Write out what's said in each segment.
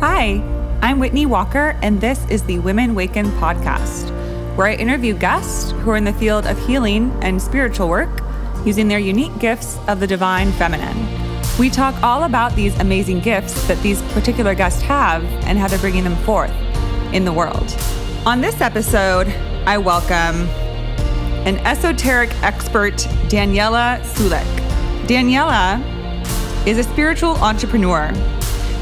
Hi, I'm Whitney Walker, and this is the Women Waken podcast, where I interview guests who are in the field of healing and spiritual work using their unique gifts of the divine feminine. We talk all about these amazing gifts that these particular guests have and how they're bringing them forth in the world. On this episode, I welcome an esoteric expert, Daniela Sulek. Daniela is a spiritual entrepreneur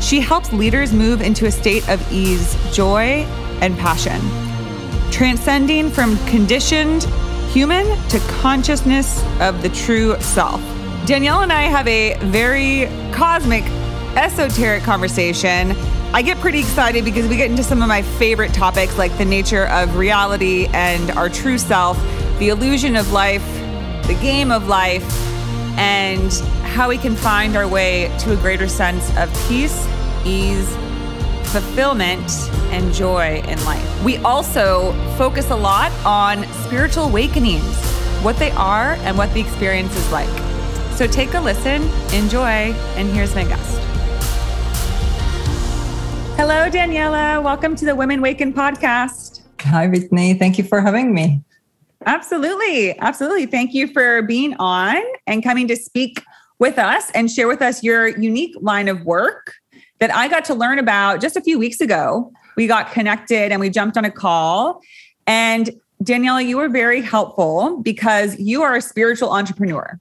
she helps leaders move into a state of ease, joy, and passion, transcending from conditioned human to consciousness of the true self. Danielle and I have a very cosmic, esoteric conversation. I get pretty excited because we get into some of my favorite topics like the nature of reality and our true self, the illusion of life, the game of life, and how we can find our way to a greater sense of peace, ease, fulfillment, and joy in life. We also focus a lot on spiritual awakenings, what they are and what the experience is like. So take a listen, enjoy, and here's my guest. Hello, Daniela. Welcome to the Women Waken podcast. Hi, Whitney. Thank you for having me. Absolutely. Absolutely. Thank you for being on and coming to speak with us and share with us your unique line of work that I got to learn about just a few weeks ago. We got connected and we jumped on a call. And Daniela, you were very helpful because you are a spiritual entrepreneur,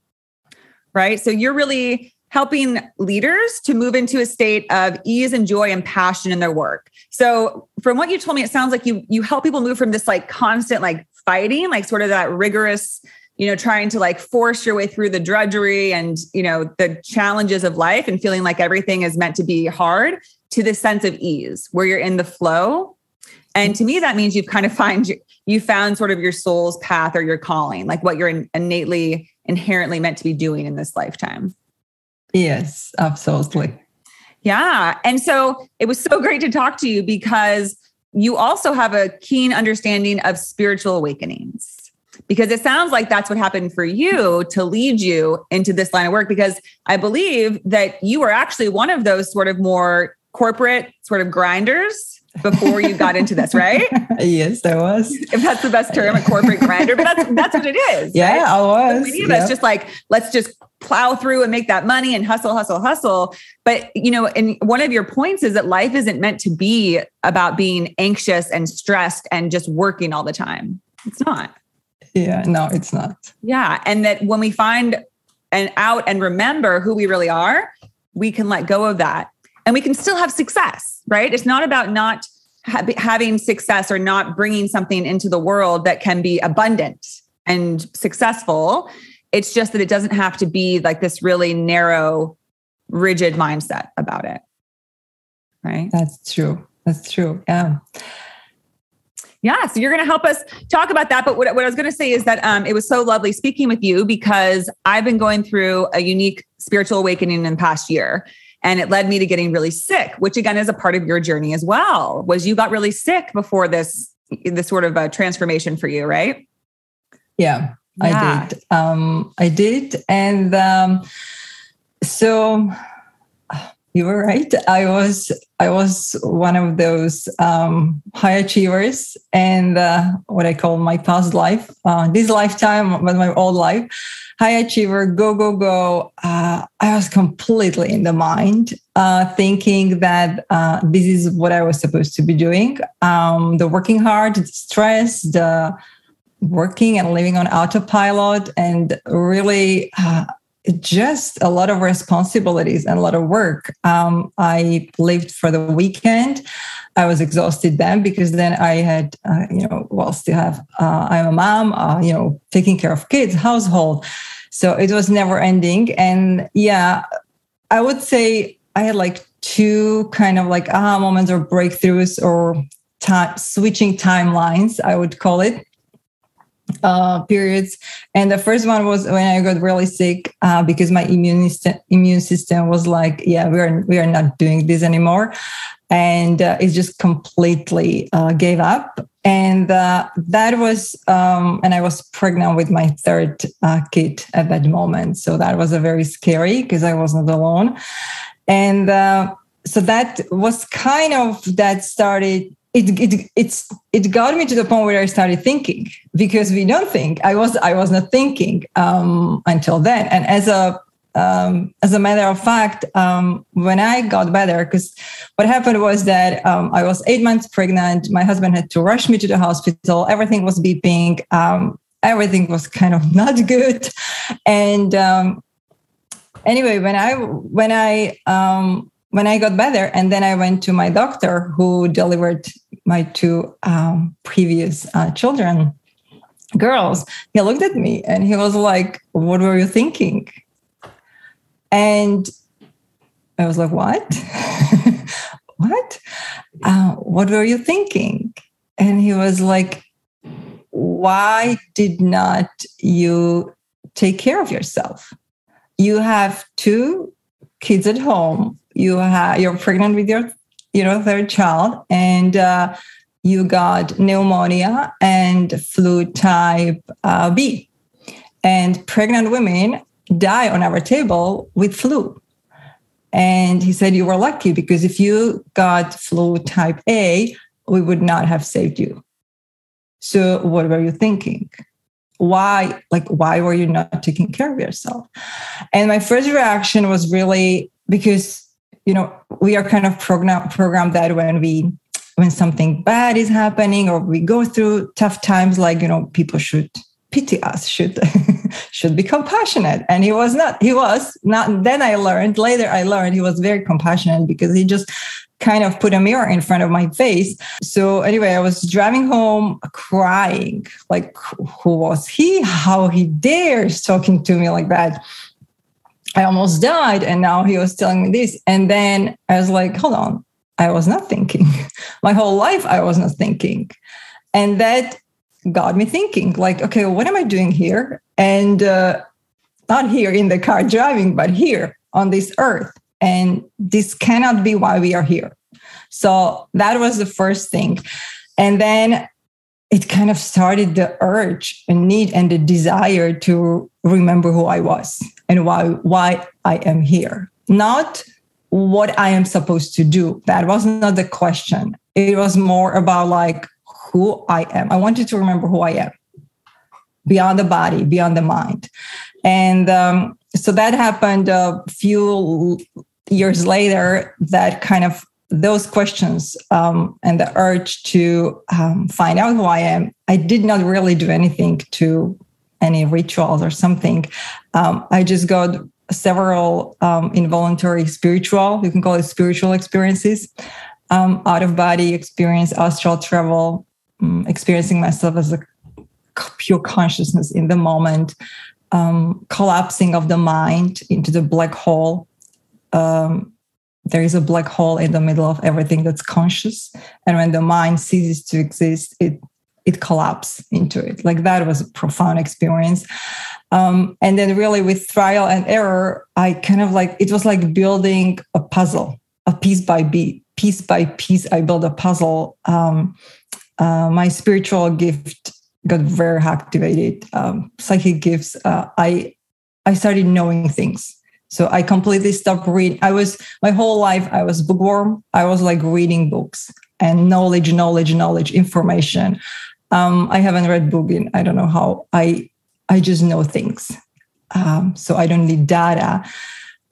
right? So you're really helping leaders to move into a state of ease and joy and passion in their work. So from what you told me, it sounds like you you help people move from this like constant like fighting, like sort of that rigorous you know trying to like force your way through the drudgery and you know the challenges of life and feeling like everything is meant to be hard to this sense of ease where you're in the flow. And to me that means you've kind of find you found sort of your soul's path or your calling like what you're innately inherently meant to be doing in this lifetime. Yes absolutely. Yeah. And so it was so great to talk to you because you also have a keen understanding of spiritual awakenings because it sounds like that's what happened for you to lead you into this line of work because i believe that you were actually one of those sort of more corporate sort of grinders before you got into this, right? yes, I was. If that's the best term, a corporate grinder, but that's that's what it is. Yeah, right? I was. many of us just like let's just plow through and make that money and hustle, hustle, hustle. But you know, and one of your points is that life isn't meant to be about being anxious and stressed and just working all the time. It's not. Yeah, no, it's not. Yeah. And that when we find and out and remember who we really are, we can let go of that and we can still have success, right? It's not about not ha- having success or not bringing something into the world that can be abundant and successful. It's just that it doesn't have to be like this really narrow, rigid mindset about it. Right? That's true. That's true. Yeah. Yeah, so you're going to help us talk about that. But what, what I was going to say is that um, it was so lovely speaking with you because I've been going through a unique spiritual awakening in the past year. And it led me to getting really sick, which again is a part of your journey as well. Was you got really sick before this this sort of a transformation for you, right? Yeah, yeah. I did. Um, I did, and um, so you were right. I was I was one of those um, high achievers, and uh, what I call my past life, uh, this lifetime, but my old life, high achiever, go go go. Uh, I was completely in the mind, uh, thinking that uh, this is what I was supposed to be doing. Um, the working hard, the stress, the working and living on autopilot, and really uh, just a lot of responsibilities and a lot of work. Um, I lived for the weekend. I was exhausted then because then I had, uh, you know, well, still have, uh, I'm a mom, uh, you know, taking care of kids, household. So it was never ending. And yeah, I would say I had like two kind of like aha moments or breakthroughs or time, switching timelines, I would call it uh, periods. And the first one was when I got really sick uh, because my immune system, immune system was like, yeah, we are we are not doing this anymore, and uh, it just completely uh, gave up. And uh, that was, um, and I was pregnant with my third uh, kid at that moment, so that was a very scary because I wasn't alone, and so that was kind of that started it, it it's it got me to the point where I started thinking because we don't think I was I was not thinking um, until then. And as a um, as a matter of fact um, when I got better because what happened was that um, I was eight months pregnant. My husband had to rush me to the hospital. Everything was beeping. Um, everything was kind of not good. And um, anyway when I when I when I got better, and then I went to my doctor who delivered my two um, previous uh, children, girls. He looked at me and he was like, What were you thinking? And I was like, What? what? Uh, what were you thinking? And he was like, Why did not you take care of yourself? You have two kids at home you have you're pregnant with your you know third child. And uh, you got pneumonia and flu type uh, b. And pregnant women die on our table with flu. And he said you were lucky because if you got flu type a we would not have saved you. So what were you thinking? Why like why were you not taking care of yourself? And my first reaction was really because you know we are kind of program programmed that when we when something bad is happening or we go through tough times like you know people should pity us should should be compassionate. And he was not he was not then i learned later i learned he was very compassionate because he just kind of put a mirror in front of my face. So anyway i was driving home crying like who was he? How he dares talking to me like that I almost died. And now he was telling me this. And then I was like, hold on, I was not thinking. My whole life, I was not thinking. And that got me thinking, like, okay, what am I doing here? And uh, not here in the car driving, but here on this earth. And this cannot be why we are here. So that was the first thing. And then it kind of started the urge and need and the desire to remember who I was and why why I am here. Not what I am supposed to do. That was not the question. It was more about like who I am. I wanted to remember who I am beyond the body, beyond the mind. And um, so that happened a few years later that kind of those questions um, and the urge to um, find out who I am, I did not really do anything to any rituals or something. Um, I just got several um, involuntary spiritual, you can call it spiritual experiences, um, out of body experience, astral travel, um, experiencing myself as a pure consciousness in the moment, collapsing of the mind into the black hole. Um, there is a black hole in the middle of everything that's conscious and when the mind ceases to exist it it collapses into it. Like that was a profound experience. Um, and then really with trial and error i kind of like it was like building a puzzle a piece by piece piece by piece i built a puzzle. Um, uh, my spiritual gift got very activated. Um, psychic gifts uh, i i started knowing things so I completely stopped reading. I was my whole life I was bookworm. I was like reading books and knowledge, knowledge, knowledge, information. Um, I haven't read book in I don't know how. I I just know things. Um, so I don't need data.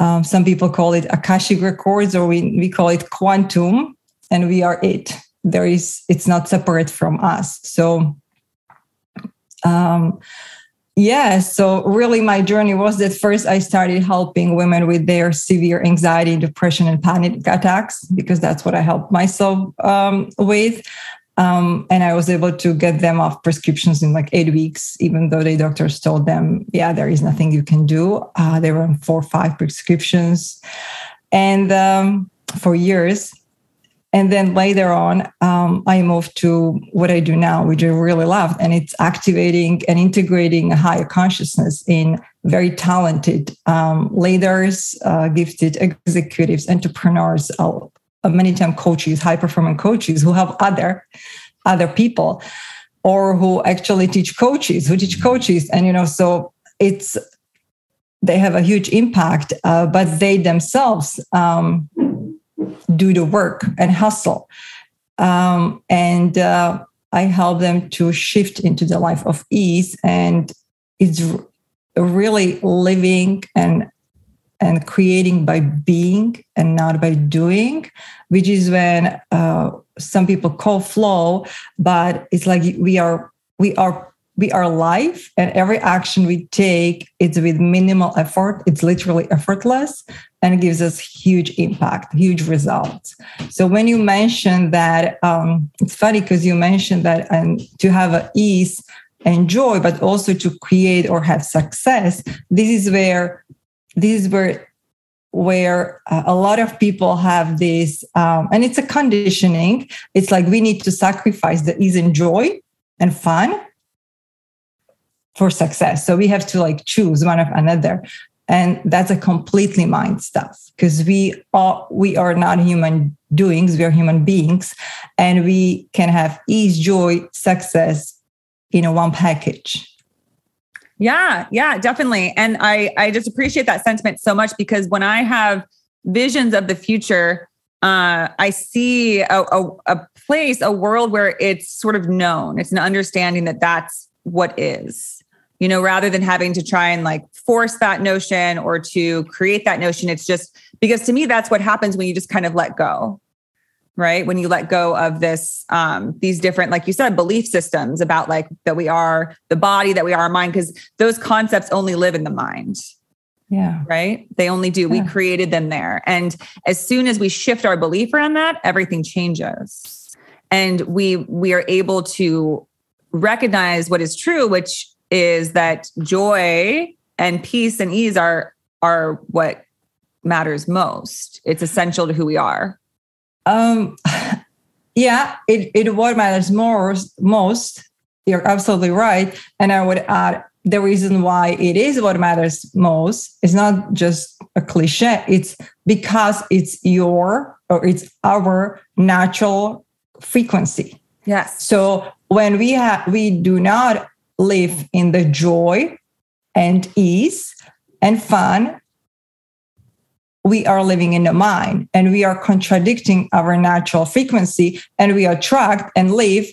Um, some people call it akashic records, or we we call it quantum, and we are it. There is it's not separate from us. So. Um, yeah so really my journey was that first i started helping women with their severe anxiety depression and panic attacks because that's what i helped myself um, with. Um, and i was able to get them off prescriptions in like eight weeks even though the doctors told them yeah there is nothing you can do. Uh, they were on four or five prescriptions. And um, for years and then later on, um, I moved to what I do now, which I really love. And it's activating and integrating a higher consciousness in very talented um, leaders, uh, gifted executives, entrepreneurs, uh, many time coaches, high performing coaches who have other other people or who actually teach coaches, who teach coaches. And, you know, so it's, they have a huge impact, uh, but they themselves, um, do the work and hustle. Um, and uh, I help them to shift into the life of ease. And it's really living and and creating by being and not by doing, which is when uh, some people call flow, but it's like we are we are we are live and every action we take it's with minimal effort. It's literally effortless and gives us huge impact huge results. So when you mentioned that um, it's funny because you mentioned that and to have a ease and joy but also to create or have success this is where this is where where uh, a lot of people have this um, and it's a conditioning. It's like we need to sacrifice the ease and joy and fun for success. So we have to like choose one of another. And that's a completely mind stuff because we are we are not human doings, we are human beings, and we can have ease, joy, success in a one package. Yeah, yeah, definitely. And I I just appreciate that sentiment so much because when I have visions of the future, uh, I see a, a, a place, a world where it's sort of known. It's an understanding that that's what is you know, rather than having to try and like force that notion or to create that notion. It's just because to me, that's what happens when you just kind of let go, right? When you let go of this, um, these different, like you said, belief systems about like that we are the body, that we are our mind, because those concepts only live in the mind. Yeah. Right. They only do. Yeah. We created them there. And as soon as we shift our belief around that, everything changes. And we we are able to recognize what is true, which is that joy and peace and ease are are what matters most. It's essential to who we are. Um yeah, it, it what matters most most. You're absolutely right. And I would add the reason why it is what matters most is not just a cliche. It's because it's your or it's our natural frequency. Yes. So when we have we do not live in the joy and ease and fun, we are living in the mind. And we are contradicting our natural frequency and we attract and live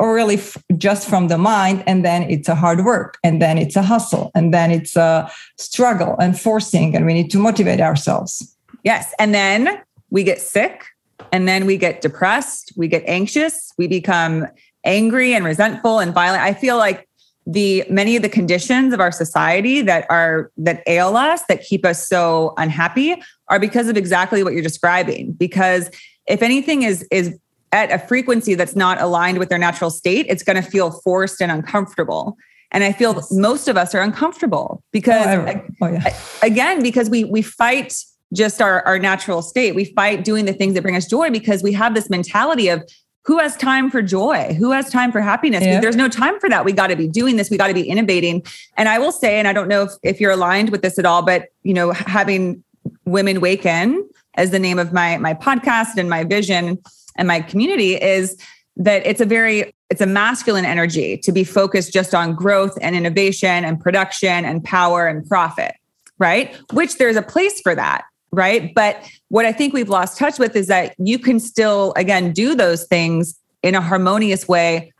really f- just from the mind and then it's a hard work and then it's a hustle and then it's a struggle and forcing and we need to motivate ourselves. Yes and then we get sick and then we get depressed we get anxious we become angry and resentful and violent. I feel like the many of the conditions of our society that are that ail us that keep us so unhappy are because of exactly what you're describing because if anything is is at a frequency that's not aligned with their natural state it's going to feel forced and uncomfortable and i feel yes. most of us are uncomfortable because oh, oh, yeah. again because we we fight just our, our natural state we fight doing the things that bring us joy because we have this mentality of who has time for joy? Who has time for happiness? Yeah. There's no time for that. We got to be doing this. We got to be innovating. And I will say, and I don't know if, if you're aligned with this at all, but you know, having Women Waken as the name of my my podcast and my vision and my community is that it's a very it's a masculine energy to be focused just on growth and innovation and production and power and profit, right? Which there's a place for that right? But what I think we've lost touch with is that you can still, again, do those things in a harmonious way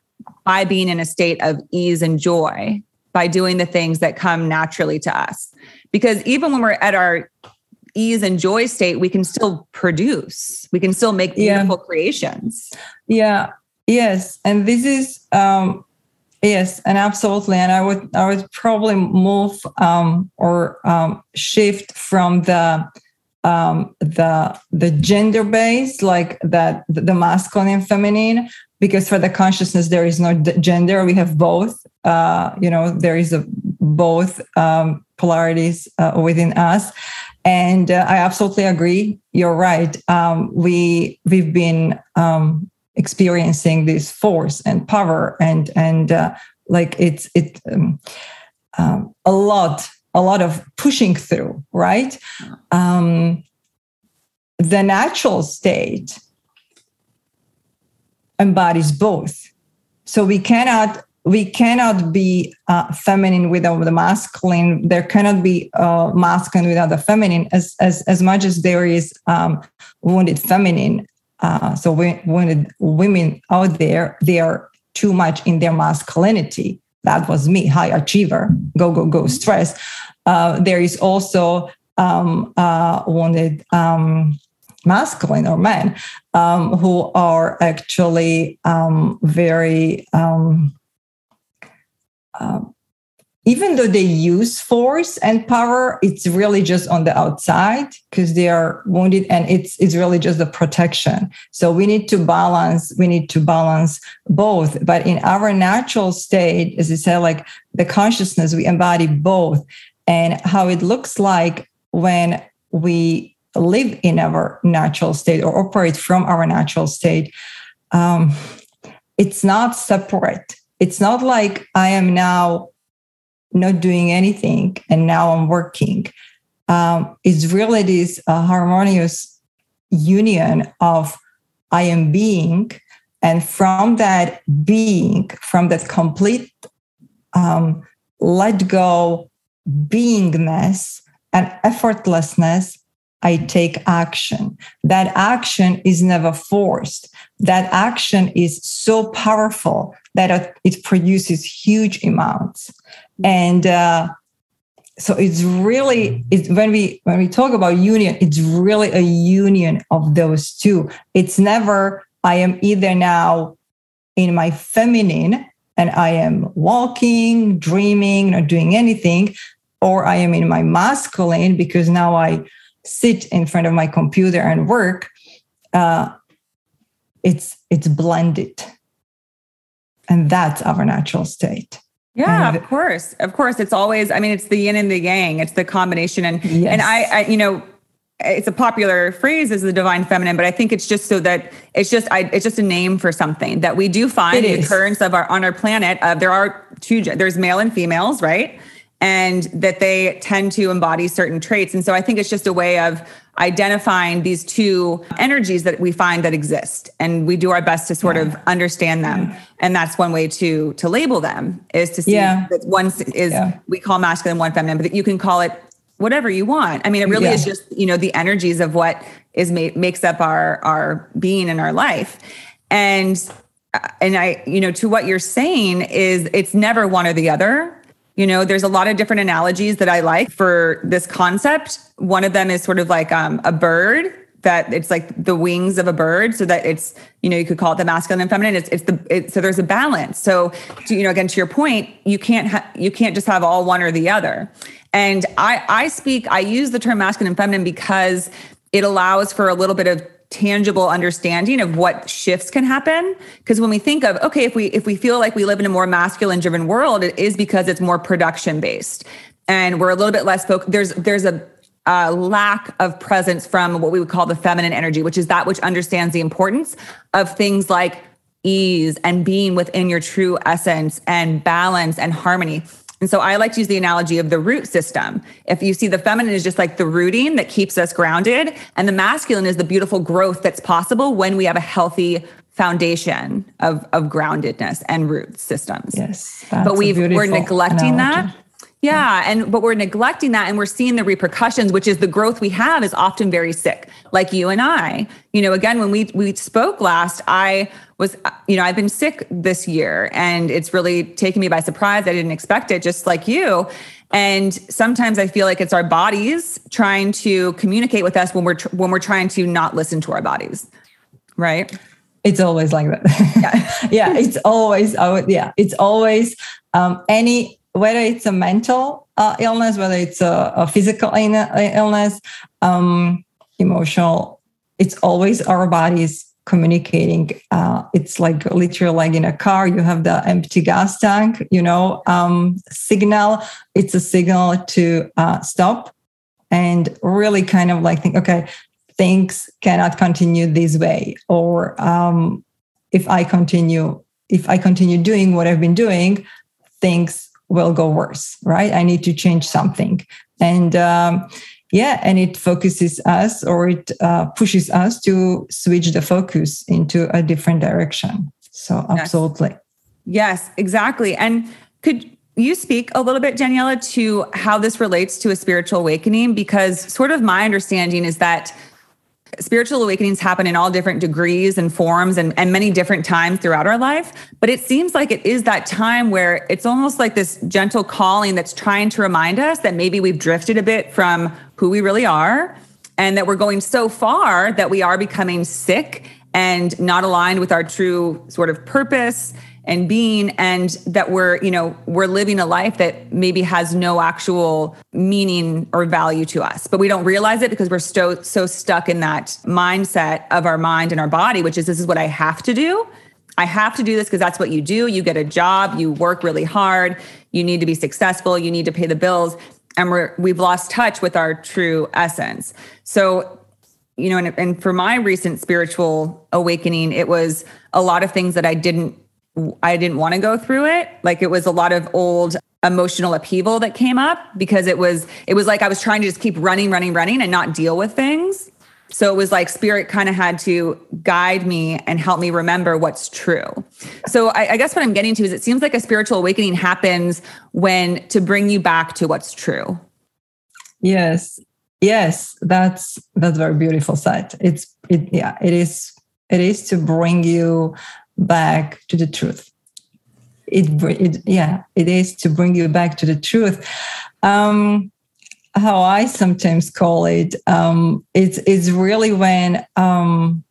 by being in a state of ease and joy, by doing the things that come naturally to us. Because even when we're at our ease and joy state, we can still produce, we can still make beautiful yeah. creations. Yeah. Yes. And this is, um, Yes, and absolutely. And I would I would probably move um, or um, shift from the um, the the gender based like that the masculine and feminine because for the consciousness there is no gender. We have both. Uh, you know there is a both um, polarities uh, within us. And uh, i absolutely agree. You're right. Um, we we've been um, experiencing this force and power and and uh, like it's it um, um, a lot a lot of pushing through, right? Um, the natural state embodies both. So we cannot we cannot be uh, feminine without the masculine. There cannot be uh, masculine without the feminine. As as as much as there is um, wounded feminine, uh, so wounded women out there, they are too much in their masculinity. That was me, high achiever, go go go, stress. Uh, there is also um, uh, wounded um, masculine or men um, who are actually um, very um, uh, even though they use force and power, it's really just on the outside because they are wounded and it's it's really just the protection. So we need to balance, we need to balance both. But in our natural state, as I said, like the consciousness, we embody both. And how it looks like when we live in our natural state or operate from our natural state, um, it's not separate. It's not like I am now not doing anything and now I'm working. Um, it's really this uh, harmonious union of I am being, and from that being, from that complete um, let go beingness and effortlessness, I take action. That action is never forced. That action is so powerful that it produces huge amounts. And uh, so it's really it's when we when we talk about union, it's really a union of those two. It's never I am either now in my feminine and I am walking, dreaming, not doing anything, or I am in my masculine because now I sit in front of my computer and work. Uh, it's it's blended, and that's our natural state. Yeah, and of course, of course. It's always. I mean, it's the yin and the yang. It's the combination, and yes. and I, I, you know, it's a popular phrase is the divine feminine, but I think it's just so that it's just I, it's just a name for something that we do find it the is. occurrence of our on our planet. Uh, there are two. There's male and females, right? And that they tend to embody certain traits. And so I think it's just a way of identifying these two energies that we find that exist and we do our best to sort yeah. of understand them yeah. and that's one way to to label them is to see yeah. that one is we call masculine one feminine but you can call it whatever you want i mean it really is just you know the energies of what is ma- makes up our our being in our life and uh, and i you know to what you're saying is it's never one or the other you know, there's a lot of different analogies that I like for this concept. One of them is sort of like um, a bird that it's like the wings of a bird so that it's you know you could call it the masculine and feminine. It's, it's the so there's a balance. So to, you know again to your point you can't ha- you can't just have all one or the other. And i i speak i use the term masculine and feminine because it allows for a little bit of tangible understanding of what shifts can happen. Because when we think of okay if we if we feel like we live in a more masculine driven world it is because it's more production based. And we're a little bit less focused there's there's a uh, lack of presence from what we would call the feminine energy which is that which understands the importance of things like ease and being within your true essence and balance and harmony and so I like to use the analogy of the root system. If you see the feminine is just like the rooting that keeps us grounded, and the masculine is the beautiful growth that's possible when we have a healthy foundation of, of groundedness and root systems. Yes. But we've, we're neglecting analogy. that. Yeah, and but we're neglecting that and we're seeing the repercussions which is the growth we have is often very sick like you and I. You know, again when we we spoke last, I was you know, I've been sick this year and it's really taken me by surprise. I didn't expect it just like you. And sometimes I feel like it's our bodies trying to communicate with us when we're tr- when we're trying to not listen to our bodies. Right? It's always like that. Yeah, yeah it's always yeah, it's always um, any whether it's a mental uh, illness, whether it's a, a physical illness, um, emotional, it's always our bodies communicating. Uh, it's like literally like in a car, you have the empty gas tank, you know, um, signal. It's a signal to uh, stop and really kind of like think, okay, things cannot continue this way. Or um, if I continue, if I continue doing what I've been doing, things will go worse, right? I need to change something. And um, yeah, and it focuses us or it uh, pushes us to switch the focus into a different direction. So, absolutely. Yes, exactly. And could you speak a little bit, Daniela, to how this relates to a spiritual awakening? Because, sort of, my understanding is that spiritual awakenings happen in all different degrees and forms and, and many different times throughout our life. But it seems like it is that time where it's almost like this gentle calling that's trying to remind us that maybe we've drifted a bit from who we really are and that we're going so far that we are becoming sick and not aligned with our true sort of purpose and being and that we're you know we're living a life that maybe has no actual meaning or value to us. But we don't realize it because we're so so stuck in that mindset of our mind and our body which is this is what i have to do. I have to do this because that's what you do. You get a job. You work really hard. You need to be successful. You need to pay the bills. And we're we've lost touch with our true essence. So you know and, and for my recent spiritual awakening it was a lot of things that i didn't I didn't want to go through it. Like it was a lot of old emotional upheaval that came up because it was it was like I was trying to just keep running, running, running and not deal with things. So it was like spirit kind of had to guide me and help me remember what's true. So I, I, guess what I'm getting to is it seems like a spiritual awakening happens when to bring you back to what's true. Yes. Yes, that's that's very beautiful said. It's it yeah, it is it is to bring you back to the truth. It, it yeah, it is to bring you back to the truth. Um, how I sometimes call it, um, it's it's really when um,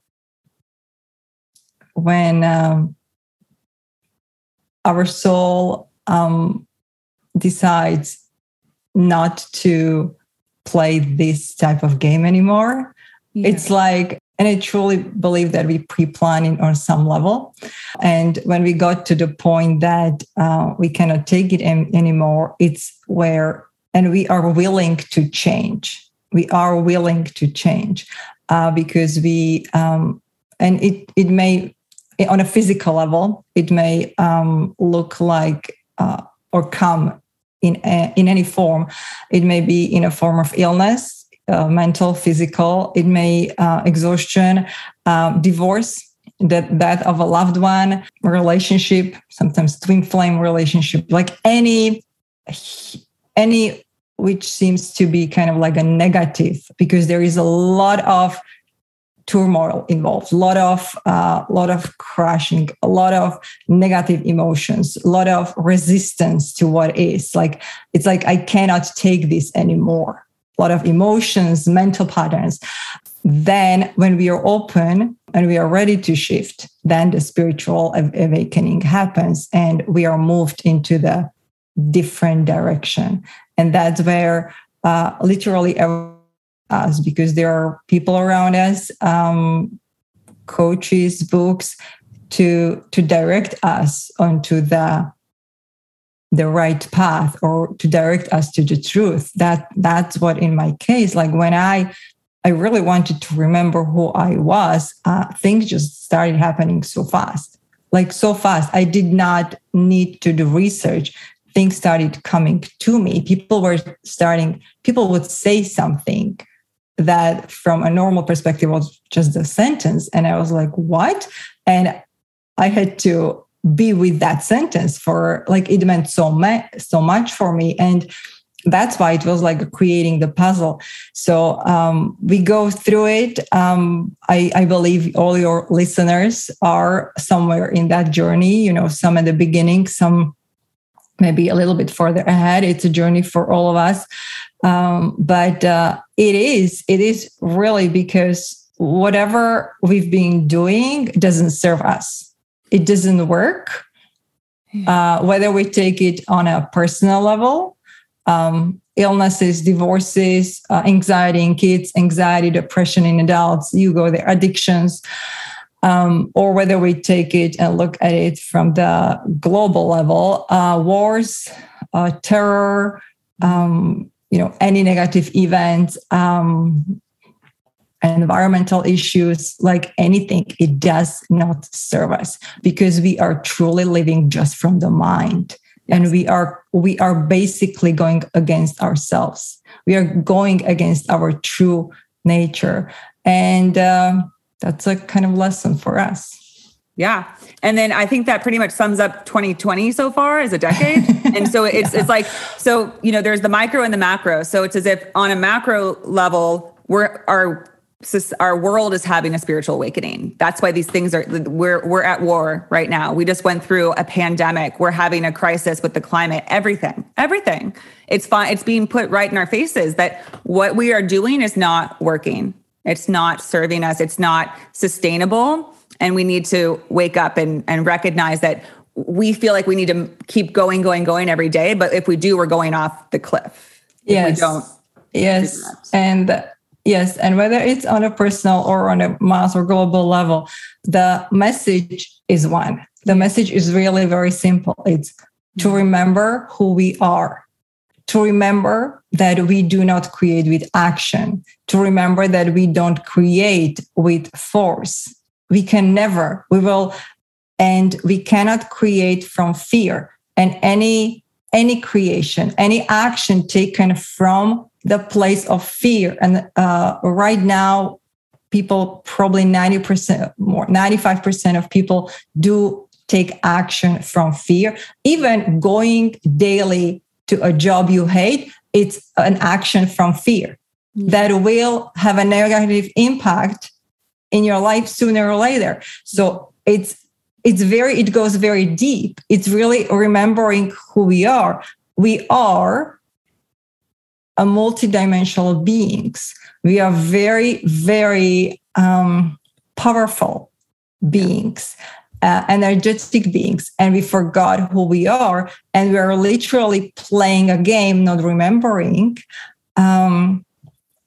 when um, our soul um, decides not to play this type of game anymore. Yeah. It's like and I truly believe that we pre planning on some level. And when we got to the point that uh, we cannot take it em- anymore, it's where, and we are willing to change. We are willing to change uh, because we, um, and it, it may, on a physical level, it may um, look like uh, or come in, a, in any form. It may be in a form of illness uh, mental, physical. It may uh, exhaustion, um, divorce, that that of a loved one, relationship, sometimes twin flame relationship, like any any which seems to be kind of like a negative because there is a lot of turmoil involved a lot of a uh, lot of crashing a lot of negative emotions a lot of resistance to what is like it's like i cannot take this anymore a lot of emotions, mental patterns. Then, when we are open and we are ready to shift, then the spiritual awakening happens and we are moved into the different direction. And that's where uh, literally us, because there are people around us, um, coaches, books, to to direct us onto the the right path or to direct us to the truth. That that's what in my case like when i i really wanted to remember who i was uh, things just started happening so fast. Like so fast i did not need to do research. Things started coming to me. People were starting people would say something that from a normal perspective was just a sentence. And i was like what? And i had to be with that sentence for like it meant so much so much for me. And that's why it was like creating the puzzle. So um, we go through it. Um, I, I, believe all your listeners are somewhere in that journey you know some at the beginning some maybe a little bit further ahead. It's a journey for all of us. Um, but uh, it is it is really because whatever we've been doing doesn't serve us it doesn't work. Uh, whether we take it on a personal level, um, illnesses, divorces, uh, anxiety in kids, anxiety, depression in adults, you go there, addictions, um, or whether we take it and look at it from the global level, uh, wars, uh, terror, um, you know, any negative events, um, environmental issues, like anything, it does not serve us because we are truly living just from the mind. Yes. And we are we are basically going against ourselves. We are going against our true nature, and uh, that's a kind of lesson for us. Yeah. And then I think that pretty much sums up 2020 so far as a decade. and so it's yeah. it's like so you know there's the micro and the macro. So it's as if on a macro level we're our our world is having a spiritual awakening. That's why these things are we're we're at war right now. We just went through a pandemic. We're having a crisis with the climate. Everything. Everything. It's fine. It's being put right in our faces that what we are doing is not working. It's not serving us. It's not sustainable and we need to wake up and, and recognize that we feel like we need to keep going, going, going every day. But if we do, we're going off the cliff. Yes. don't. Yes. And yes. And whether it's on a personal or on a mass or global level, the message is one. The message is really very simple. It's to mm-hmm. remember who we are, to remember that we do not create with action, to remember that we don't create with force, we can never we will and we cannot create from fear and any any creation any action taken from the place of fear and uh, right now people probably 90% more 95% of people do take action from fear even going daily to a job you hate it's an action from fear mm-hmm. that will have a negative impact in your life sooner or later. So it's it's very it goes very deep. It's really remembering who we are. We are a multidimensional beings. We are very very um, powerful beings. Uh, energetic beings and we forgot who we are and we are literally playing a game not remembering um,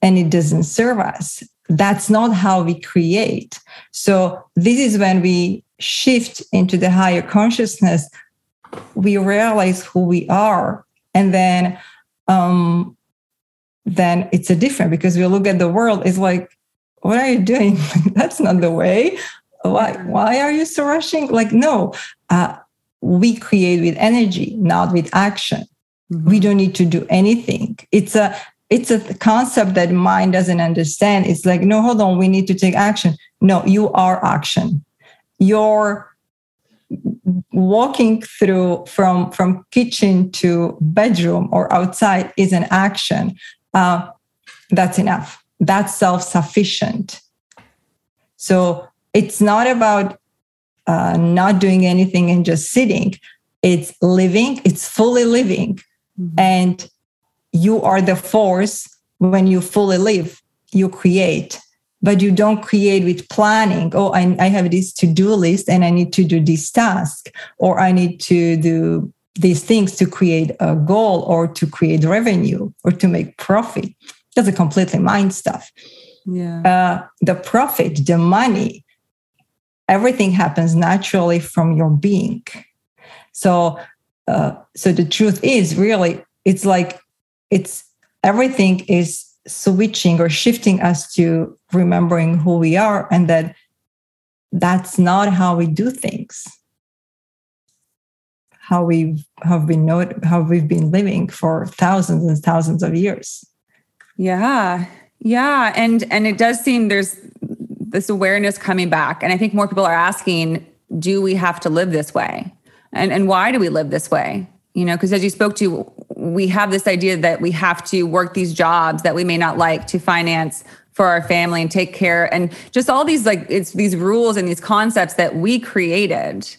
and it doesn't serve us that's not how we create. So, this is when we shift into the higher consciousness, we realize who we are. And then, um, then it's a different because we look at the world, it's like, what are you doing? that's not the way. Why, why are you so rushing? Like, no, uh, we create with energy, not with action. Mm-hmm. We don't need to do anything. It's a it's a concept that mind doesn't understand. It's like, no, hold on, we need to take action. No, you are action. You're walking through from from kitchen to bedroom or outside is an action. Uh, that's enough. That's self sufficient. So it's not about uh, not doing anything and just sitting. It's living. It's fully living, mm-hmm. and you are the force when you fully live, you create, but you don't create with planning. Oh, I, I have this to do list and I need to do this task, or I need to do these things to create a goal or to create revenue or to make profit. That's a completely mind stuff. Yeah. Uh, the profit, the money, everything happens naturally from your being. So, uh, so the truth is really, it's like it's everything is switching or shifting us to remembering who we are and that that's not how we do things how we have been know how we've been living for thousands and thousands of years. Yeah. Yeah. And and it does seem there's this awareness coming back. And i think more people are asking do we have to live this way? And and why do we live this way? You know because as you spoke to we have this idea that we have to work these jobs that we may not like to finance for our family and take care. And just all these like it's these rules and these concepts that we created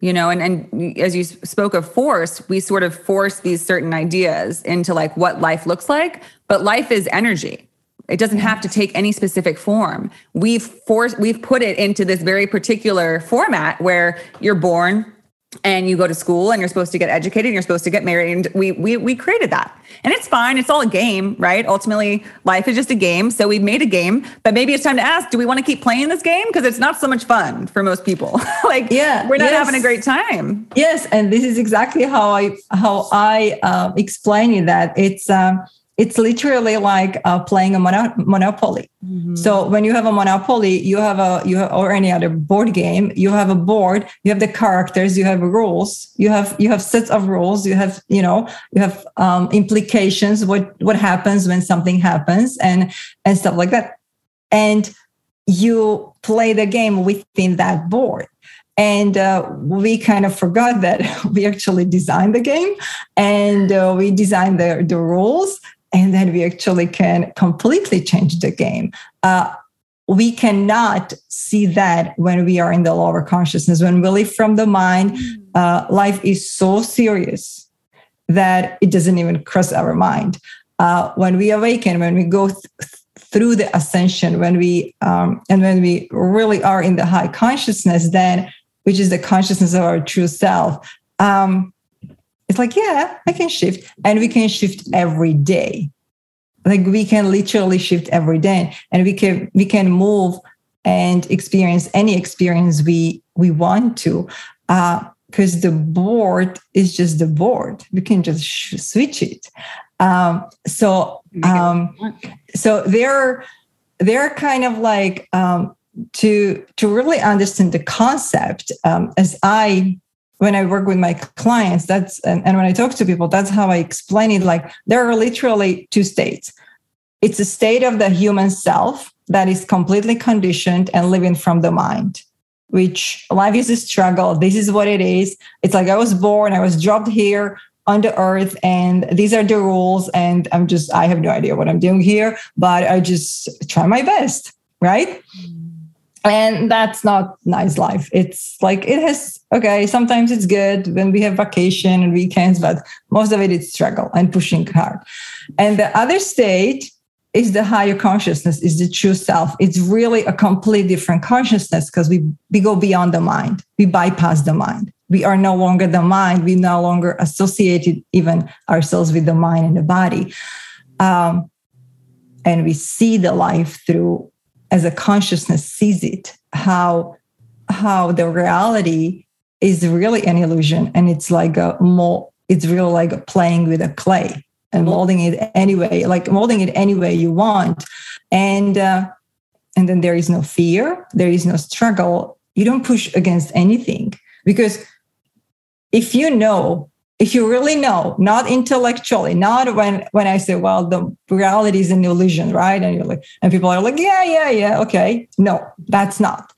you know and and as you spoke of force we sort of force these certain ideas into like what life looks like but life is energy. It doesn't have to take any specific form. We've forced we've put it into this very particular format where you're born and you go to school and you're supposed to get educated and you're supposed to get married. And we we we created that. And it's fine. It's all a game right? Ultimately life is just a game. So we've made a game but maybe it's time to ask do we want to keep playing this game? Because it's not so much fun for most people. Like yeah we're not yes. having a great time. Yes and this is exactly how i how i uh, explain it that it's um it's literally like uh, playing a mono- monopoly. Mm-hmm. so when you have a monopoly you have a you have or any other board game you have a board you have the characters you have rules you have you have sets of rules you have you know you have um, implications what what happens when something happens and and stuff like that. And you play the game within that board. And uh, we kind of forgot that we actually designed the game and uh, we designed the, the rules and then we actually can completely change the game. Uh, we cannot see that when we are in the lower consciousness. When we live from the mind uh, life is so serious that it doesn't even cross our mind. Uh, when we awaken when we go th- through the ascension when we um, and when we really are in the high consciousness then which is the consciousness of our true self um, it's like yeah i can shift and we can shift every day. Like we can literally shift every day and we can we can move and experience any experience we we want to. Uh, because uh, the board is just the board. We can just sh- switch it. Um, so um, so they're they're kind of like um, to to really understand the concept um, as i when i work with my clients that's and, and when i talk to people that's how i explain it. Like there are literally two states. It's a state of the human self that is completely conditioned and living from the mind which life is a struggle. This is what it is. It's like i was born i was dropped here on the earth and these are the rules and i'm just i have no idea what i'm doing here but i just try my best right mm-hmm. And that's not nice life. It's like it has okay sometimes it's good when we have vacation and weekends but most of it is struggle and pushing hard. And the other state is the higher consciousness is the true self. It's really a complete different consciousness because we we go beyond the mind. We bypass the mind. We are no longer the mind. We no longer associated even ourselves with the mind and the body. Um, and we see the life through as a consciousness sees it how how the reality is really an illusion and it's like a more it's really like playing with a clay and molding it anyway like molding it any way you want. And uh, and then there is no fear there is no struggle. You don't push against anything because if you know if you really know not intellectually not when when i say well the reality is an illusion right? And you're like and people are like yeah yeah yeah okay. No that's not.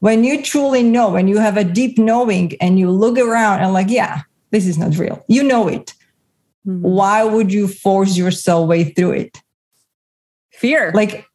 When you truly know when you have a deep knowing and you look around and like yeah this is not real. You know it. Mm-hmm. why would you force yourself way through it? Fear. Like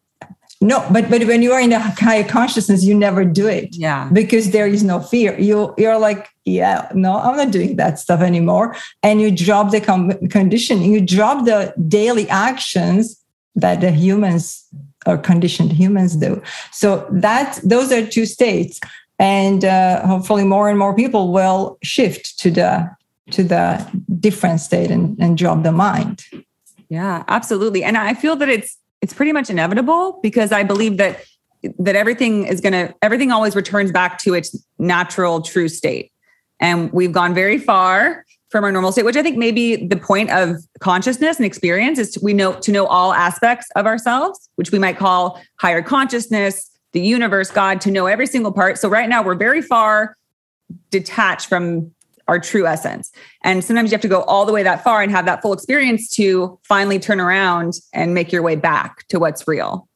no but but when you are in the higher consciousness you never do it. Yeah. Because there is no fear. You you're like yeah no i'm not doing that stuff anymore. And you drop the com- conditioning. You drop the daily actions that the humans or conditioned humans do. So that those are two states. And uh, hopefully more and more people will shift to the to the different state and, and drop the mind. Yeah absolutely. And i feel that it's it's pretty much inevitable because I believe that that everything is going to everything always returns back to its natural true state. And we've gone very far from our normal state, which I think maybe the point of consciousness and experience is to, we know to know all aspects of ourselves, which we might call higher consciousness, the universe, God, to know every single part. So right now we're very far detached from our true essence. And sometimes you have to go all the way that far and have that full experience to finally turn around and make your way back to what's real.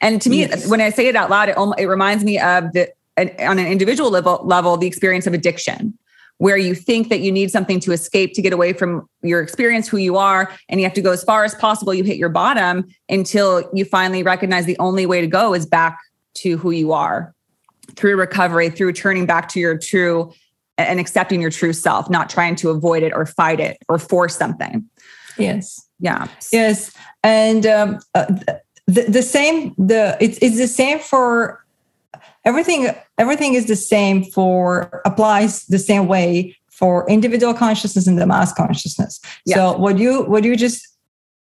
And to me, yes. when I say it out loud, it, it reminds me of the on an individual level, level, the experience of addiction, where you think that you need something to escape to get away from your experience, who you are, and you have to go as far as possible. You hit your bottom until you finally recognize the only way to go is back to who you are through recovery, through turning back to your true and accepting your true self, not trying to avoid it or fight it or force something. Yes. Yeah. Yes. And um, uh, the, the same, the it's, it's the same for everything. Everything is the same for applies the same way for individual consciousness and the mass consciousness. Yeah. So what you what you just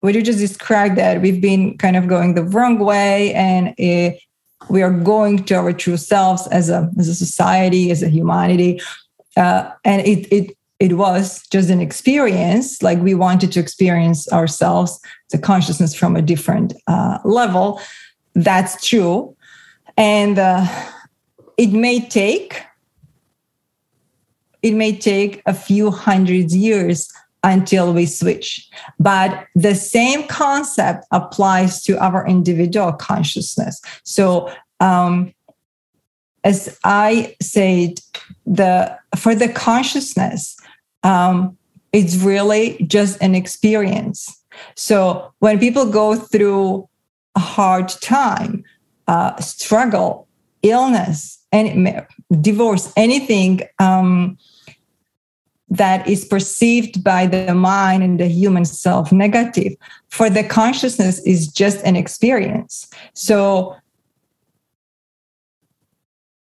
what you just described that we've been kind of going the wrong way and it, we are going to our true selves as a as a society as a humanity uh, and it it it was just an experience like we wanted to experience ourselves the consciousness from a different uh, level. That's true. And uh, it may take it may take a few hundred years until we switch. But the same concept applies to our individual consciousness. So um, as i said the for the consciousness um, it's really just an experience. So when people go through a hard time uh, struggle illness and divorce anything um, that is perceived by the mind and the human self negative for the consciousness is just an experience. So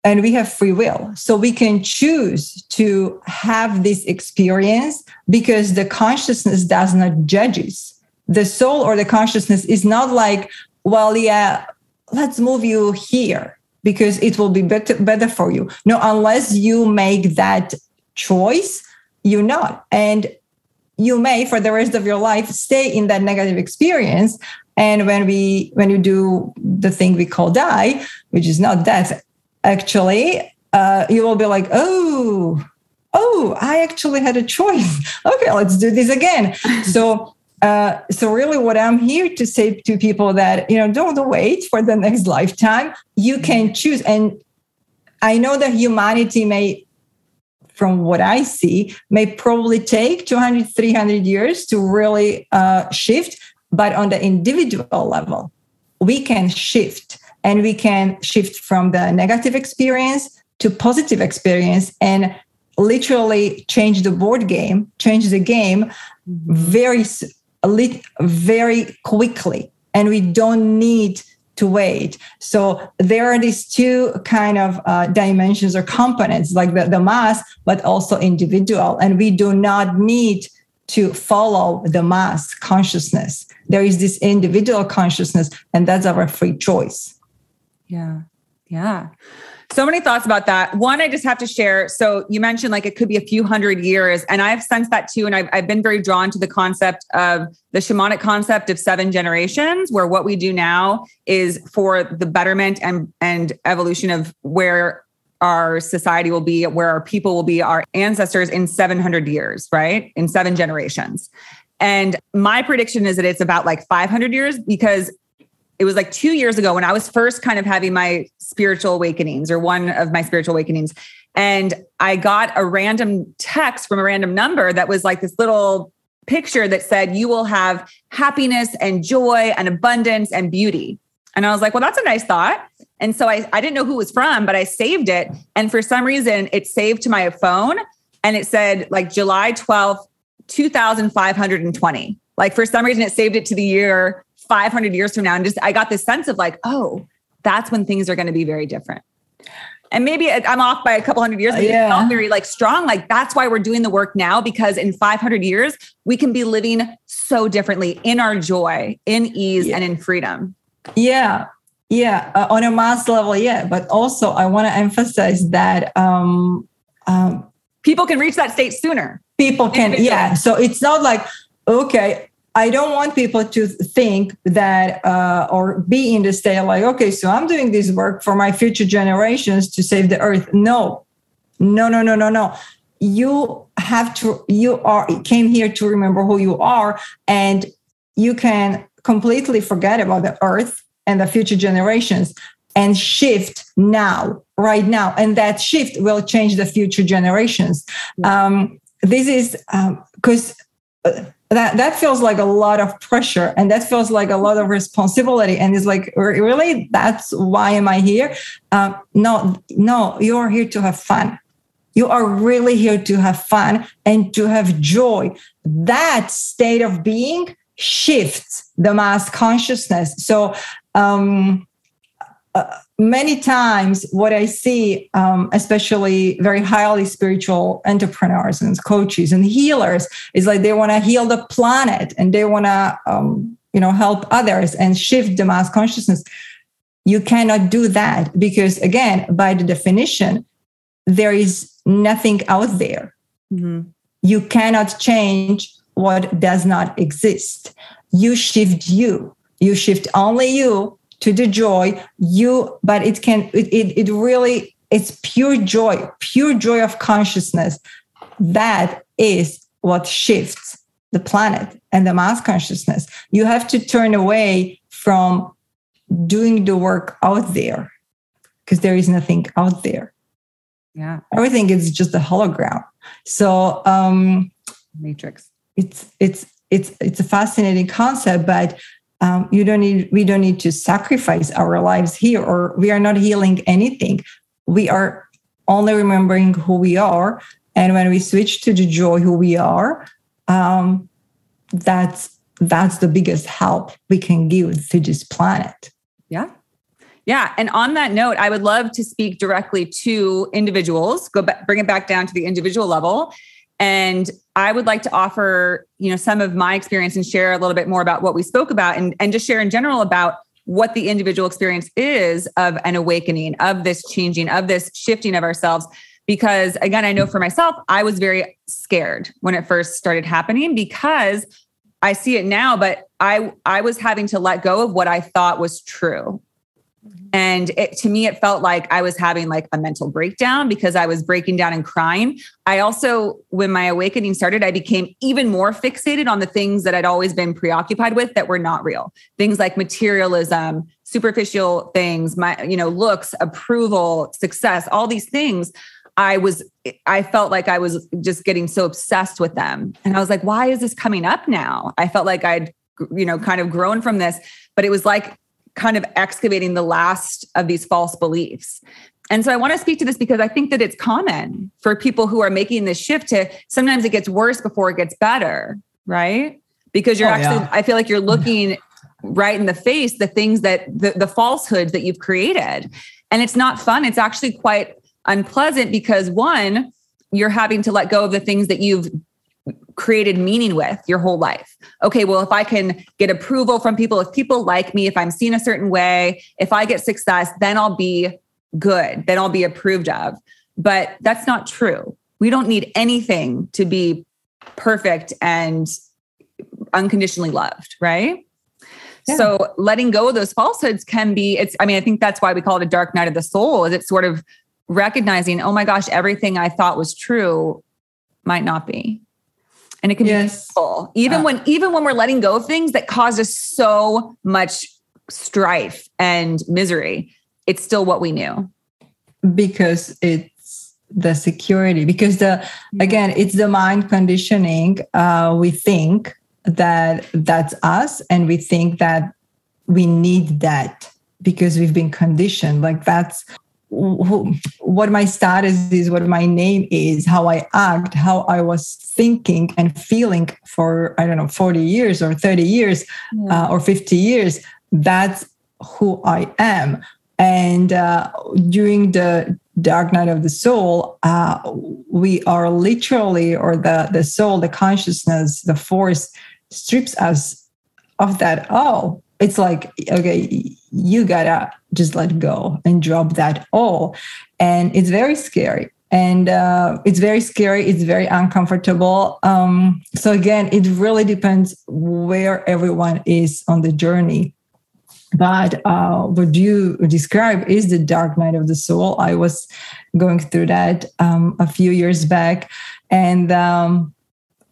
and we have free will. So we can choose to have this experience because the consciousness does not judge us. The soul or the consciousness is not like well yeah let's move you here because it will be better, better for you. No unless you make that choice you're not. And you may for the rest of your life stay in that negative experience. And when we when you do the thing we call die which is not death actually uh, you will be like oh oh i actually had a choice. Okay let's do this again. So uh, so really what i'm here to say to people that you know don't wait for the next lifetime. You can choose and i know that humanity may from what i see may probably take 200 300 years to really uh, shift but on the individual level we can shift and we can shift from the negative experience to positive experience and literally change the board game change the game mm-hmm. very very quickly. And we don't need to wait. So there are these two kind of uh, dimensions or components like the, the mass but also individual. And we do not need to follow the mass consciousness. There is this individual consciousness and that's our free choice yeah. Yeah. So many thoughts about that. One, I just have to share. So you mentioned like it could be a few hundred years, and I've sensed that too. And I've, I've been very drawn to the concept of the shamanic concept of seven generations, where what we do now is for the betterment and and evolution of where our society will be, where our people will be, our ancestors in 700 years, right? In seven generations. And my prediction is that it's about like 500 years because it was like two years ago when I was first kind of having my spiritual awakenings or one of my spiritual awakenings. And I got a random text from a random number that was like this little picture that said, You will have happiness and joy and abundance and beauty. And I was like, Well, that's a nice thought. And so I, I didn't know who it was from, but I saved it. And for some reason, it saved to my phone and it said like July 12th, 2520. Like for some reason, it saved it to the year 500 years from now. And just, I got this sense of like, oh, that's when things are going to be very different. And maybe I'm off by a couple hundred years, but yeah. very like strong. Like that's why we're doing the work now because in 500 years we can be living so differently in our joy, in ease, yeah. and in freedom. Yeah, yeah, uh, on a mass level, yeah. But also, I want to emphasize that um, um, people can reach that state sooner. People can, yeah. So it's not like okay, I don't want people to think that uh, or be in the state like, okay, so I'm doing this work for my future generations to save the earth. No, no, no, no, no, no. You have to, you are came here to remember who you are, and you can completely forget about the earth and the future generations and shift now, right now. And that shift will change the future generations. Um, this is because. Um, uh, that that feels like a lot of pressure and that feels like a lot of responsibility. And it's like really? That's why am i here? Um, no no you are here to have fun. You are really here to have fun and to have joy. That state of being shifts the mass consciousness. So um, uh, many times what i see um, especially very highly spiritual entrepreneurs and coaches and healers is like they want to heal the planet and they want to um, you know help others and shift the mass consciousness. You cannot do that because again by the definition there is nothing out there. Mm-hmm. you cannot change what does not exist. You shift you. You shift only you to the joy you but it can it, it, it really it's pure joy pure joy of consciousness that is what shifts the planet and the mass consciousness you have to turn away from doing the work out there because there is nothing out there Yeah. Everything is just a hologram. So um matrix. It's it's it's it's a fascinating concept, but um, you don't need we don't need to sacrifice our lives here or we are not healing anything. We are only remembering who we are. And when we switch to the joy who we are um, that's that's the biggest help we can give to this planet. Yeah. Yeah. And on that note i would love to speak directly to individuals go back bring it back down to the individual level and I would like to offer, you know, some of my experience and share a little bit more about what we spoke about and, and just share in general about what the individual experience is of an awakening, of this changing, of this shifting of ourselves. Because again, I know for myself, I was very scared when it first started happening because I see it now, but I I was having to let go of what I thought was true. And it, to me, it felt like I was having like a mental breakdown because I was breaking down and crying. I also, when my awakening started, I became even more fixated on the things that I'd always been preoccupied with that were not real. Things like materialism, superficial things, my, you know, looks, approval, success, all these things. I was, I felt like I was just getting so obsessed with them. And I was like, why is this coming up now? I felt like I'd, you know, kind of grown from this, but it was like kind of excavating the last of these false beliefs. And so I want to speak to this because I think that it's common for people who are making this shift to sometimes it gets worse before it gets better, right? Because you're oh, actually, yeah. I feel like you're looking right in the face the things that the, the falsehoods that you've created. And it's not fun. It's actually quite unpleasant because one, you're having to let go of the things that you've created meaning with your whole life. Okay, well, if I can get approval from people, if people like me, if I'm seen a certain way, if I get success, then I'll be good, then I'll be approved of. But that's not true. We don't need anything to be perfect and unconditionally loved, right? Yeah. So letting go of those falsehoods can be it's I mean I think that's why we call it a dark night of the soul is it's sort of recognizing oh my gosh everything I thought was true might not be and it can yes. be painful. Even uh, when even when we're letting go of things that cause us so much strife and misery it's still what we knew. Because it's the security because the again it's the mind conditioning uh, we think that that's us and we think that we need that because we've been conditioned. Like that's who, what my status is, what my name is, how I act, how I was thinking and feeling for, I don't know, 40 years or 30 years yeah. uh, or 50 years. That's who I am. And uh, during the dark night of the soul, uh, we are literally, or the, the soul, the consciousness, the force strips us of that all it's like okay you gotta just let go and drop that all. And it's very scary. And uh, it's very scary it's very uncomfortable. Um, so again it really depends where everyone is on the journey. But uh, what you describe is the dark night of the soul. I was going through that um, a few years back. And um,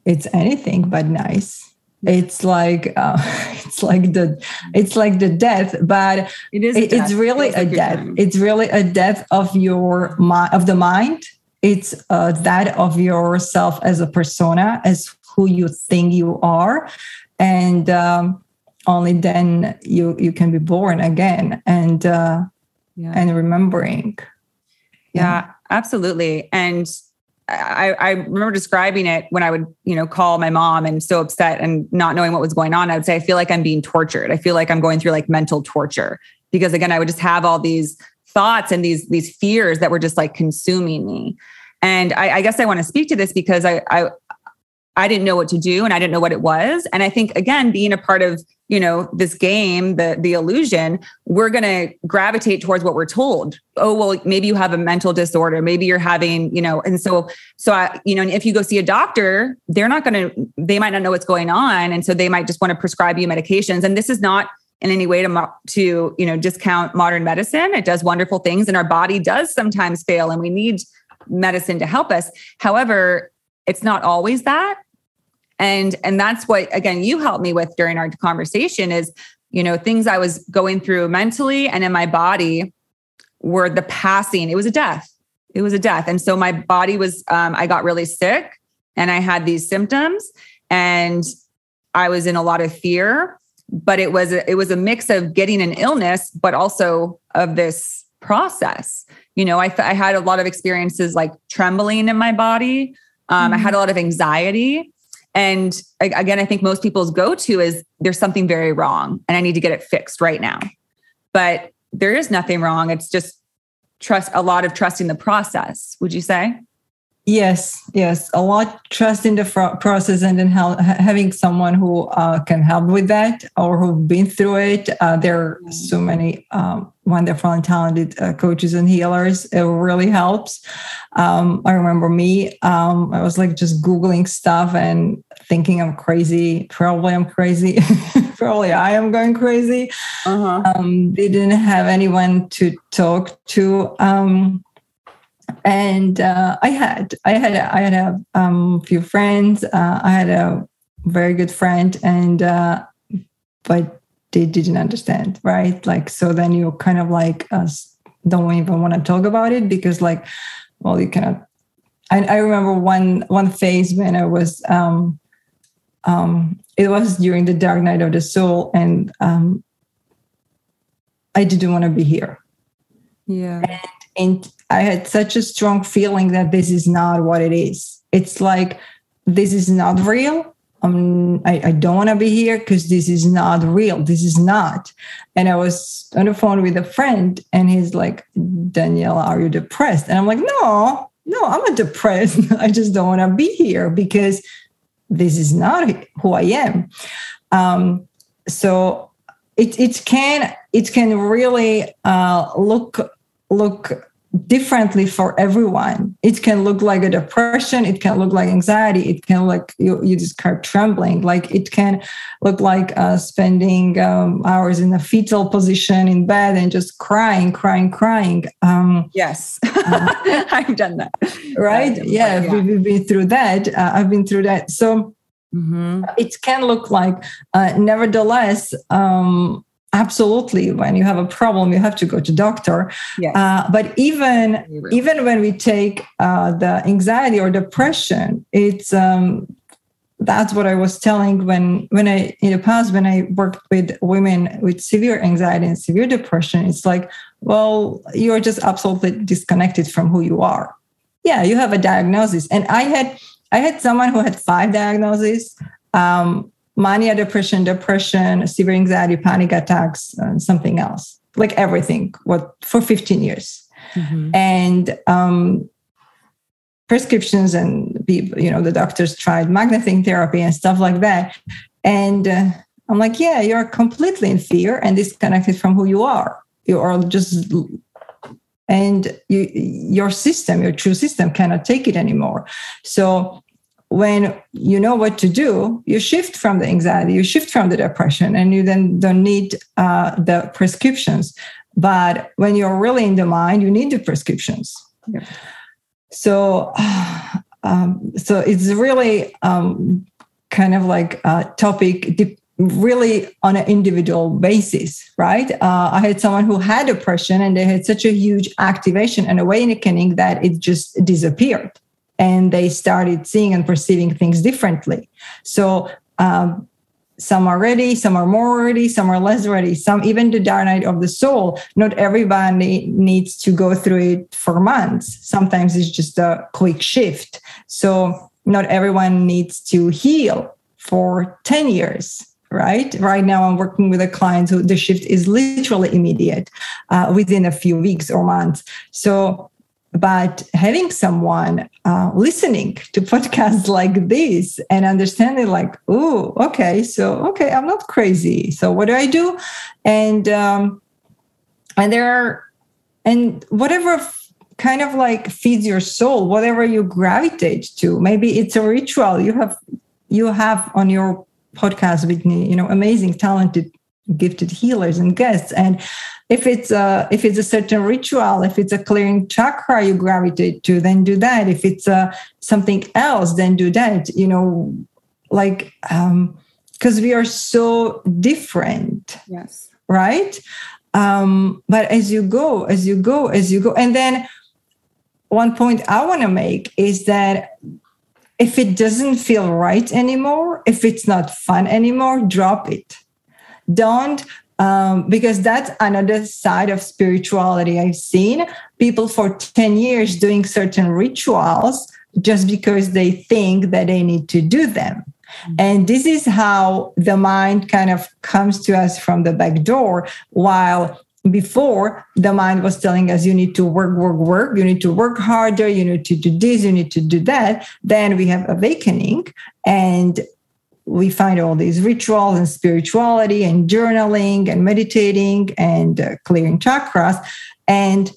it's anything but nice it's like uh, it's like the it's like the death but it is it, it's really a death. it's really a death of your mind of the mind. It's uh, that of yourself as a persona as who you think you are. And um, only then you you can be born again and uh, yeah. and remembering. Yeah. yeah. absolutely. And I, I, remember describing it when I would, you know, call my mom and so upset and not knowing what was going on. I would say, I feel like I'm being tortured. I feel like I'm going through like mental torture because again, I would just have all these thoughts and these these fears that were just like consuming me. And I, I guess I want to speak to this because I, I I didn't know what to do and I didn't know what it was. And I think again, being a part of, you know, this game, the the illusion, we're going to gravitate towards what we're told. Oh, well, maybe you have a mental disorder, maybe you're having, you know, and so so I, you know, if you go see a doctor, they're not going to they might not know what's going on and so they might just want to prescribe you medications and this is not in any way to to, you know, discount modern medicine. It does wonderful things and our body does sometimes fail and we need medicine to help us. However, it's not always that and and that's what again you helped me with during our conversation is you know things i was going through mentally and in my body were the passing it was a death It was a death. And so my body was, um, I got really sick and I had these symptoms and I was in a lot of fear, but it was, a, it was a mix of getting an illness, but also of this process. You know, I, I had a lot of experiences like trembling in my body. Um, mm-hmm. I had a lot of anxiety. And again, I think most people's go to is there's something very wrong and I need to get it fixed right now. But there is nothing wrong. It's just trust a lot of trusting the process would you say? Yes yes. A lot trust in the fr- process and then ha- having someone who uh, can help with that or who've been through it. Uh, there are so many um, wonderful and talented uh, coaches and healers. It really helps. Um, i remember me um, i was like just googling stuff and thinking i'm crazy probably i'm crazy probably i am going crazy uh-huh. um, they didn't have anyone to talk to um, and uh, I had I had I had a um, few friends. Uh, I had a very good friend, and uh, but they didn't understand, right? Like so, then you kind of like uh, don't even want to talk about it because like, well, you cannot. I, I remember one one phase when I was. Um, um, it was during the dark night of the soul, and um, I didn't want to be here. Yeah. And, and I had such a strong feeling that this is not what it is. It's like this is not real. Um, I, I don't want to be here because this is not real. This is not. And I was on the phone with a friend, and he's like, Daniela, are you depressed? And I'm like, no, no, I'm not depressed. I just don't want to be here because this is not who I am. Um, so it it can it can really uh, look look differently for everyone. It can look like a depression, it can look like anxiety, it can look you, you describe trembling, like it can look like uh, spending um, hours in a fetal position in bed and just crying, crying, crying. Um, yes, uh, I've done that. Right? Yeah, yeah, we've been through that. Uh, I've been through that. So. Mm-hmm. It can look like, uh, nevertheless, um, absolutely. When you have a problem you have to go to doctor. Yes. uh, but even even when we take uh, the anxiety or depression it's um, that's what i was telling when when i in the past when i worked with women with severe anxiety and severe depression it's like well you're just absolutely disconnected from who you are. Yeah you have a diagnosis. And i had i had someone who had five diagnoses. Um, mania, depression, depression, severe anxiety, panic attacks, and something else, like everything. What for 15 years, mm-hmm. and um, prescriptions and people, you know, the doctors tried magnetic therapy and stuff like that, and uh, I'm like, yeah, you're completely in fear and disconnected from who you are. You are just and you, your system, your true system cannot take it anymore. So when you know what to do, you shift from the anxiety, you shift from the depression, and you then don't need uh, the prescriptions. But when you're really in the mind, you need the prescriptions. Yeah. So, um, so it's really um, kind of like a topic really on an individual basis, right? Uh, I had someone who had depression and they had such a huge activation and awakening that it just disappeared and they started seeing and perceiving things differently. So um, some are ready, some are more ready, some are less ready. Some even the dark night of the soul. Not everybody needs to go through it for months. Sometimes it's just a quick shift. So not everyone needs to heal for 10 years right right now i'm working with a client who the shift is literally immediate uh, within a few weeks or months so but having someone uh, listening to podcasts like this and understanding like oh okay so okay i'm not crazy so what do i do? And um and there are and whatever kind of like feeds your soul whatever you gravitate to maybe it's a ritual you have you have on your podcast with me, you know amazing talented gifted healers and guests. And if it's a if it's a certain ritual if it's a clearing chakra you gravitate to then do that. If it's a something else then do that you know like um because we are so different. Yes. Right? Um but as you go as you go as you go and then one point I want to make is that if it doesn't feel right anymore, if it's not fun anymore, drop it. Don't um, because that's another side of spirituality I've seen. People for 10 years doing certain rituals just because they think that they need to do them. Mm-hmm. And this is how the mind kind of comes to us from the back door, while before the mind was telling us you need to work work work you need to work harder you need to do this you need to do that then we have awakening and we find all these rituals and spirituality and journaling and meditating and uh, clearing chakras. And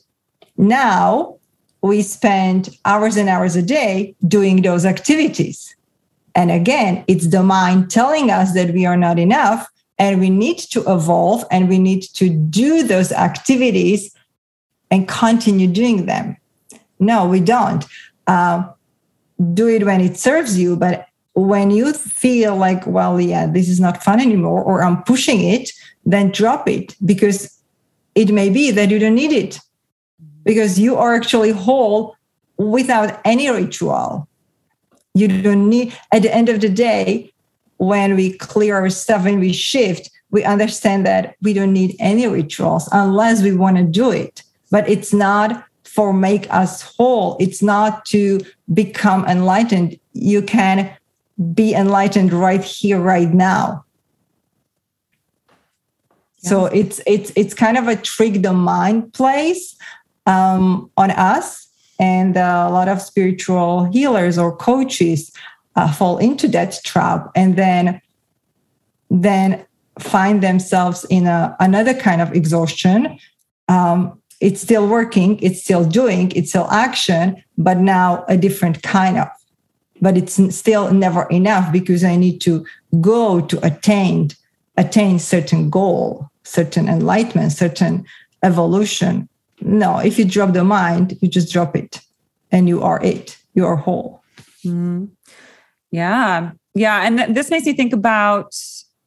now we spend hours and hours a day doing those activities. And again it's the mind telling us that we are not enough and we need to evolve and we need to do those activities and continue doing them. No we don't. Uh, do it when it serves you but when you feel like well yeah this is not fun anymore or i'm pushing it then drop it because it may be that you don't need it because you are actually whole without any ritual you don't need at the end of the day when we clear our stuff and we shift, we understand that we don't need any rituals unless we want to do it. But it's not for make us whole. It's not to become enlightened. You can be enlightened right here, right now. So it's it's it's kind of a trick the mind plays um, on us, and uh, a lot of spiritual healers or coaches uh, fall into that trap and then then find themselves in a, another kind of exhaustion. Um, it's still working it's still doing it's still action but now a different kind of but it's still never enough because i need to go to attain attain certain goal certain enlightenment certain evolution no if you drop the mind you just drop it and you are it you are whole mm-hmm. Yeah. Yeah. And th- this makes me think about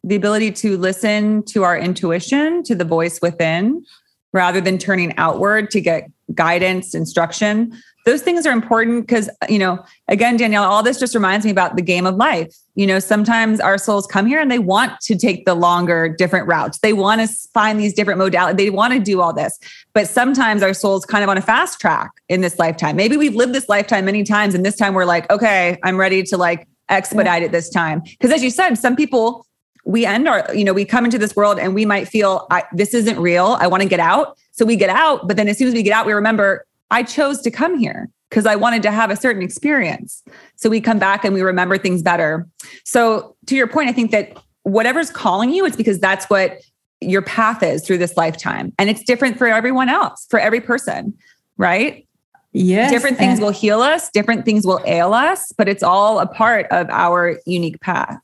the ability to listen to our intuition, to the voice within, rather than turning outward to get guidance, instruction. Those things are important because, you know, again, Danielle, all this just reminds me about the game of life. You know, sometimes our souls come here and they want to take the longer, different routes. They want to find these different modalities. They want to do all this. But sometimes our soul's kind of on a fast track in this lifetime. Maybe we've lived this lifetime many times. And this time we're like, okay, I'm ready to like expedite it this time. Because as you said, some people, we end our, you know, we come into this world and we might feel, this isn't real. I want to get out. So we get out. But then as soon as we get out, we remember, I chose to come here because I wanted to have a certain experience. So we come back and we remember things better. So to your point, I think that whatever's calling you, it's because that's what your path is through this lifetime. And it's different for everyone else, for every person, right? Yes. Different things will heal us, different things will ail us, but it's all a part of our unique path.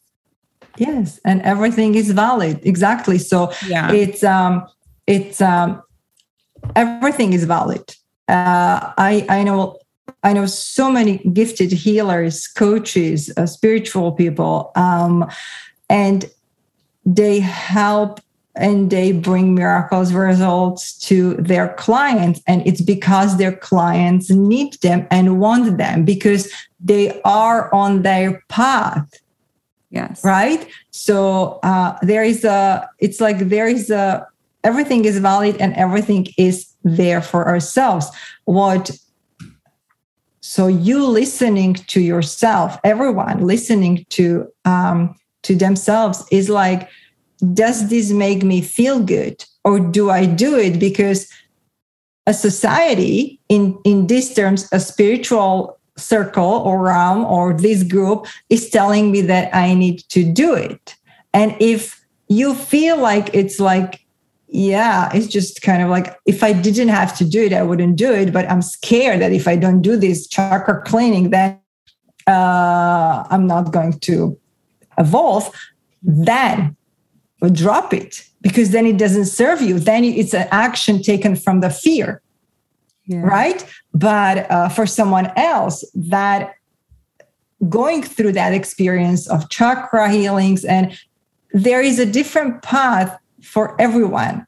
Yes, and everything is valid. Exactly. So yeah. it's um it's um everything is valid. Uh I I know I know so many gifted healers, coaches, uh, spiritual people um and they help and they bring miracles results to their clients. And it's because their clients need them and want them because they are on their path yes. right? So uh, there is a it's like there is a everything is valid and everything is there for ourselves. What so you listening to yourself everyone listening to um to themselves is like does this make me feel good? Or do i do it because a society in in these terms a spiritual circle or realm or this group is telling me that i need to do it. And if you feel like it's like yeah it's just kind of like if i didn't have to do it i wouldn't do it but i'm scared that if i don't do this chakra cleaning then uh, i'm not going to evolve then drop it because then it doesn't serve you. Then it's an action taken from the fear, yeah. right? But uh, for someone else, that going through that experience of chakra healings, and there is a different path for everyone.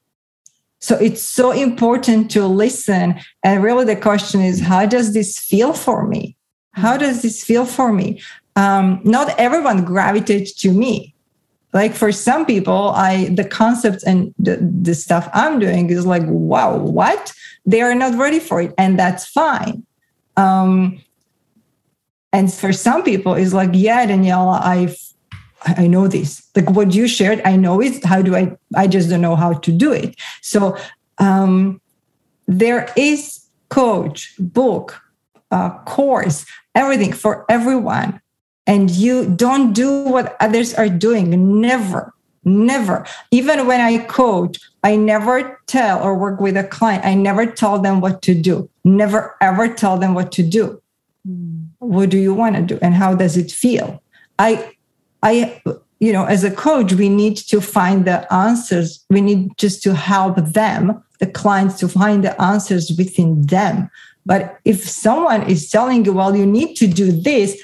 So it's so important to listen. And really, the question is how does this feel for me? How does this feel for me? Um, not everyone gravitates to me. Like for some people, I the concepts and the, the stuff I'm doing is like, wow, what? They are not ready for it, and that's fine. Um, and for some people, it's like, yeah, Daniela, I've I know this. Like what you shared, I know it. How do I? I just don't know how to do it. So um, there is coach, book, uh, course, everything for everyone. And you don't do what others are doing. Never, never. Even when I coach, I never tell or work with a client. I never tell them what to do. Never ever tell them what to do. Mm. What do you want to do, and how does it feel? I I, you know, as a coach, we need to find the answers. We need just to help them, the clients, to find the answers within them. But if someone is telling you, well, you need to do this,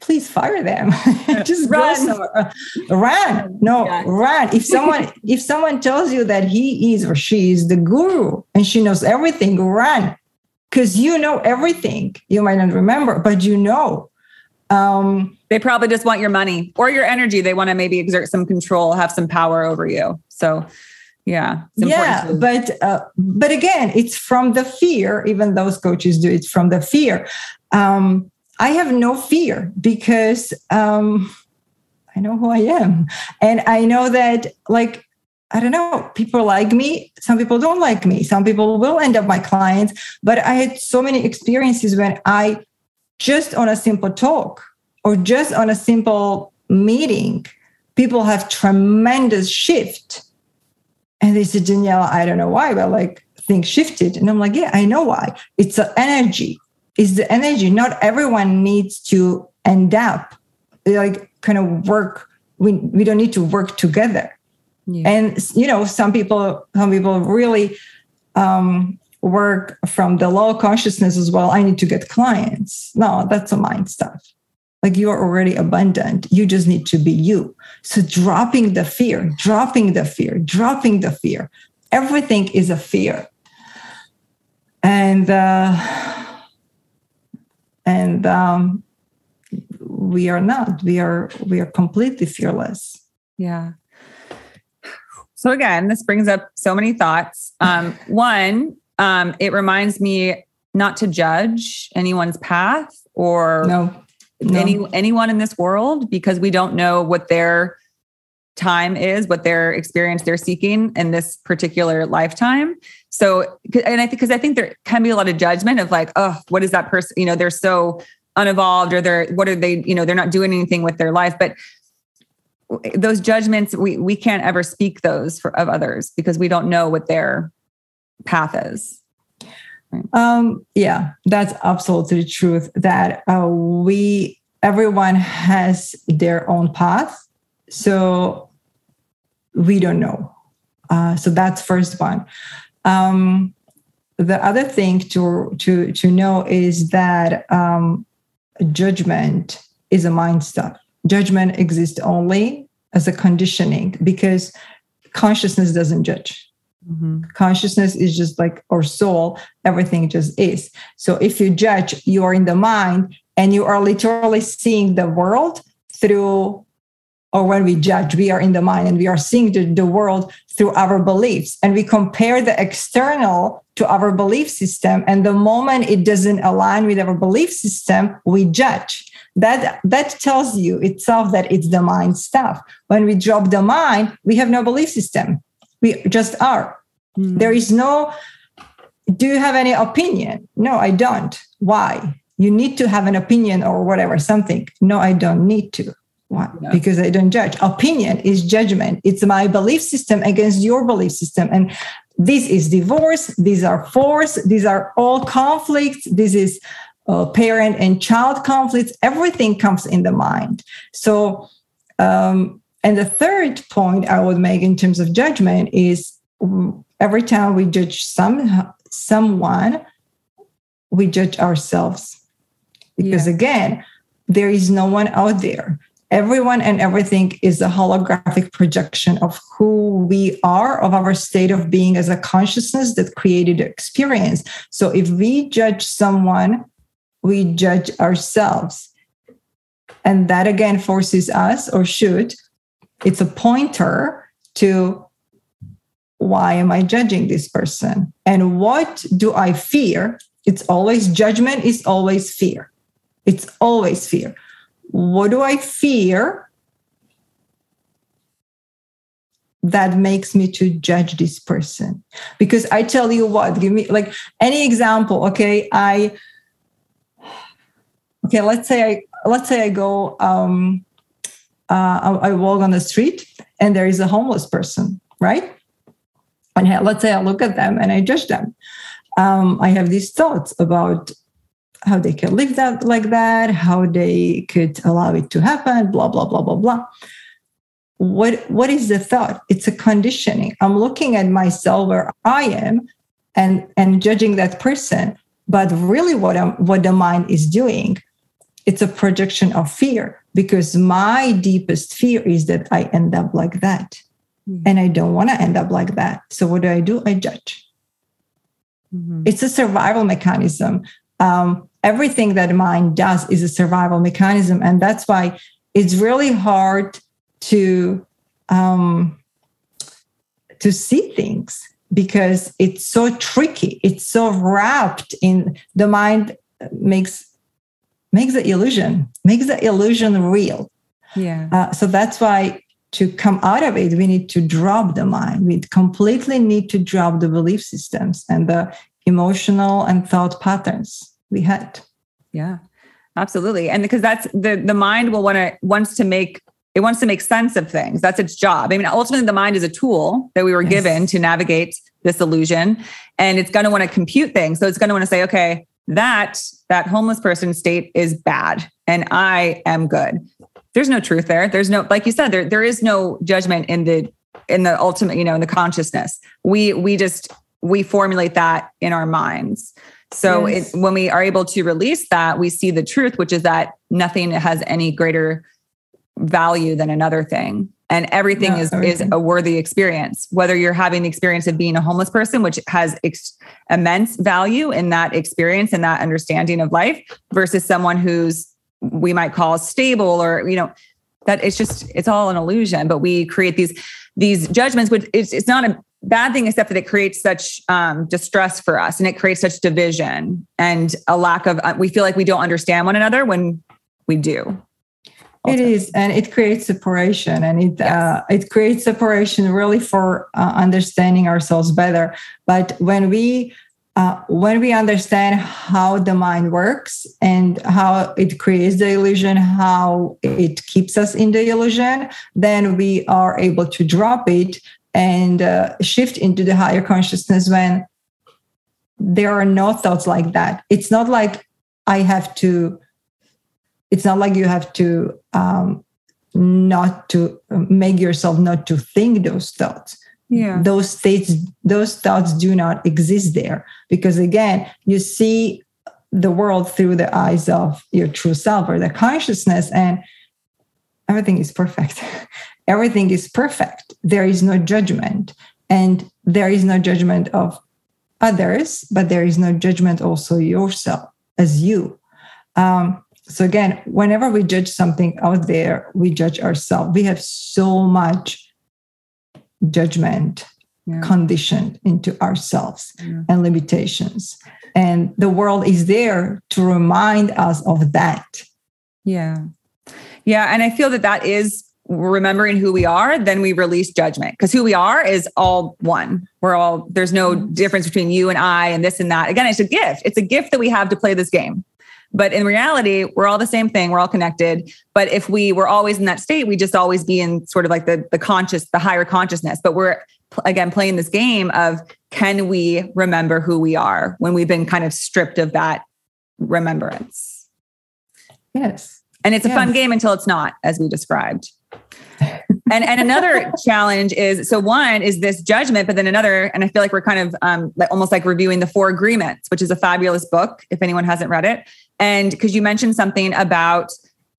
please fire them. just run. Uh, run. No, yeah. run. If someone if someone tells you that he is or she is the guru and she knows everything, run. Because you know everything. You might not remember, but you know. Um, they probably just want your money or your energy. They want to maybe exert some control, have some power over you. So, yeah, yeah, to- but uh, but again, it's from the fear. Even those coaches do it from the fear. Um, I have no fear because um, I know who I am, and I know that like I don't know, people like me, some people don't like me, some people will end up my clients. But I had so many experiences when I just on a simple talk or just on a simple meeting, people have tremendous shift. And they said, Daniela, I don't know why, but like things shifted. And I'm like, yeah, I know why. It's the energy. It's the energy. Not everyone needs to end up like kind of work. We, we don't need to work together. Yeah. And you know, some people, some people really um, work from the low consciousness as well. I need to get clients. No, that's a mind stuff. Like you are already abundant. You just need to be you. So dropping the fear, dropping the fear, dropping the fear. Everything is a fear. And uh, and um, we are not. We are we are completely fearless. Yeah. So again, this brings up so many thoughts. Um, one, um, it reminds me not to judge anyone's path or no, no. any anyone in this world because we don't know what their time is, what their experience they're seeking in this particular lifetime. So, and I think because I think there can be a lot of judgment of like, oh, what is that person? You know, they're so unevolved, or they're what are they? You know, they're not doing anything with their life, but those judgments we we can't ever speak those for, of others because we don't know what their path is. Um, yeah, that's absolutely truth. That uh, we everyone has their own path, so we don't know. Uh, so that's first one. Um, the other thing to to to know is that um, judgment is a mind stuff. Judgment exists only as a conditioning because consciousness doesn't judge Mm-hmm. Consciousness is just like our soul, everything just is. So if you judge, you are in the mind and you are literally seeing the world through, or when we judge, we are in the mind and we are seeing the, the world through our beliefs. And we compare the external to our belief system. And the moment it doesn't align with our belief system, we judge. That that tells you itself that it's the mind stuff. When we drop the mind, we have no belief system we just are. Mm. There is no, do you have any opinion? No, I don't. Why? You need to have an opinion or whatever, something. No, I don't need to. Why? Yeah. Because I don't judge. Opinion is judgment. It's my belief system against your belief system. And this is divorce. These are force. These are all conflicts. This is uh, parent and child conflicts. Everything comes in the mind. So um, and the third point I would make in terms of judgment is every time we judge some someone, we judge ourselves. Because yeah. again, there is no one out there. everyone and everything is a holographic projection of who we are, of our state of being as a consciousness that created experience. So if we judge someone, we judge ourselves. And that again forces us, or should, it's a pointer to why am I judging this person? And what do I fear? It's always judgment, is always fear. It's always fear. What do I fear that makes me to judge this person? Because I tell you what, give me like any example. Okay, I okay. Let's say I let's say I go. Um, uh, I, I walk on the street and there is a homeless person, right? And let's say I look at them and I judge them. Um, I have these thoughts about how they can live that like that, how they could allow it to happen, blah, blah, blah, blah, blah. What what is the thought? It's a conditioning. I'm looking at myself where I am and and judging that person. But really what I'm what the mind is doing, it's a projection of fear because my deepest fear is that I end up like that. Mm-hmm. And I don't want to end up like that. So what do I do? I judge. Mm-hmm. It's a survival mechanism. Um, everything that mind does is a survival mechanism. And that's why it's really hard to um, to see things because it's so tricky. It's so wrapped in the mind makes makes the illusion makes the illusion real. Yeah. Uh, so that's why to come out of it, we need to drop the mind. We completely need to drop the belief systems and the emotional and thought patterns we had. Yeah, absolutely. And because that's the the mind will want to wants to make it wants to make sense of things. That's its job. I mean, ultimately, the mind is a tool that we were yes. given to navigate this illusion, and it's going to want to compute things. So it's going to want to say, okay, that that homeless person state is bad, and I am good. There's no truth there. There's no, like you said, there there is no judgment in the in the ultimate, you know, in the consciousness. We we just we formulate that in our minds. So yes. it, when we are able to release that, we see the truth, which is that nothing has any greater value than another thing. And everything is everything. is a worthy experience. Whether you're having the experience of being a homeless person, which has ex- immense value in that experience and that understanding of life, versus someone who's we might call stable or you know that it's just it's all an illusion. But we create these these judgments, which it's, it's not a bad thing except that it creates such um, distress for us and it creates such division and a lack of uh, we feel like we don't understand one another when we do. It is and it creates separation and it yes. uh, it creates separation really for uh, understanding ourselves better but when we uh, when we understand how the mind works and how it creates the illusion, how it keeps us in the illusion, then we are able to drop it and uh, shift into the higher consciousness when there are no thoughts like that. It's not like I have to, it's not like you have to um, not to make yourself not to think those thoughts. Yeah. Those states, those thoughts do not exist there because again, you see the world through the eyes of your true self or the consciousness and everything is perfect everything is perfect. There is no judgment. And there is no judgment of others, but there is no judgment also yourself as you. Um, so again, whenever we judge something out there, we judge ourselves. We have so much judgment yeah. conditioned into ourselves yeah. and limitations. And the world is there to remind us of that. Yeah. Yeah. And I feel that that is remembering who we are, then we release judgment because who we are is all one. We're all, there's no mm-hmm. difference between you and I and this and that. Again, it's a gift. It's a gift that we have to play this game. But in reality, we're all the same thing. We're all connected. But if we were always in that state, we just always be in sort of like the, the conscious, the higher consciousness. But we're again playing this game of can we remember who we are when we've been kind of stripped of that remembrance? Yes. And it's a fun game until it's not, as we described and and another challenge is so one is this judgment, but then another, and I feel like we're kind of um, like, almost like reviewing the Four Agreements, which is a fabulous book if anyone hasn't read it. And because you mentioned something about